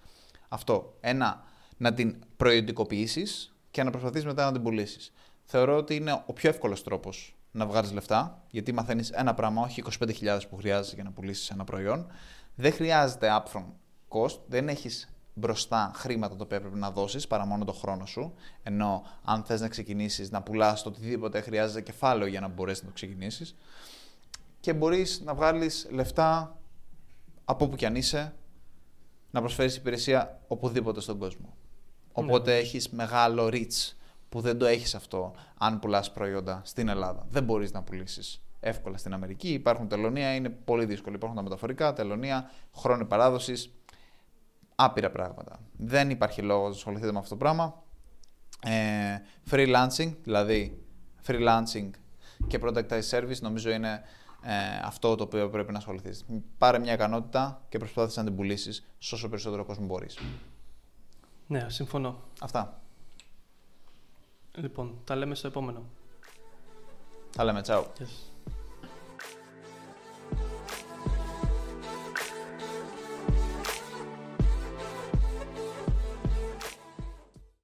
Αυτό. Ένα, να την προϊοντικοποιήσει και να προσπαθήσεις μετά να την πουλήσεις. Θεωρώ ότι είναι ο πιο εύκολος τρόπος να βγάλεις λεφτά, γιατί μαθαίνεις ένα πράγμα, όχι 25.000 που χρειάζεται για να πουλήσεις ένα προϊόν. Δεν χρειάζεται upfront cost, δεν έχεις μπροστά χρήματα τα οποία πρέπει να δώσεις παρά μόνο το χρόνο σου. Ενώ αν θες να ξεκινήσεις να πουλάς το οτιδήποτε, χρειάζεται κεφάλαιο για να μπορέσεις να το ξεκινήσεις. Και μπορείς να βγάλεις λεφτά από όπου κι αν είσαι, να προσφέρεις υπηρεσία οπουδήποτε στον κόσμο. Οπότε ναι. έχεις μεγάλο reach που δεν το έχεις αυτό αν πουλάς προϊόντα στην Ελλάδα. Δεν μπορείς να πουλήσεις εύκολα στην Αμερική. Υπάρχουν τελωνία, είναι πολύ δύσκολο. Υπάρχουν τα μεταφορικά, τελωνία, χρόνοι παράδοσης άπειρα πράγματα. Δεν υπάρχει λόγος να ασχοληθείτε με αυτό το πράγμα. Ε, freelancing, δηλαδή freelancing και productized service, νομίζω είναι ε, αυτό το οποίο πρέπει να ασχοληθείς. Πάρε μια ικανότητα και προσπάθησε να την πουλήσεις όσο περισσότερο κόσμο μπορείς. Ναι, συμφωνώ. Αυτά. Λοιπόν, τα λέμε στο επόμενο. Τα λέμε, τσάου.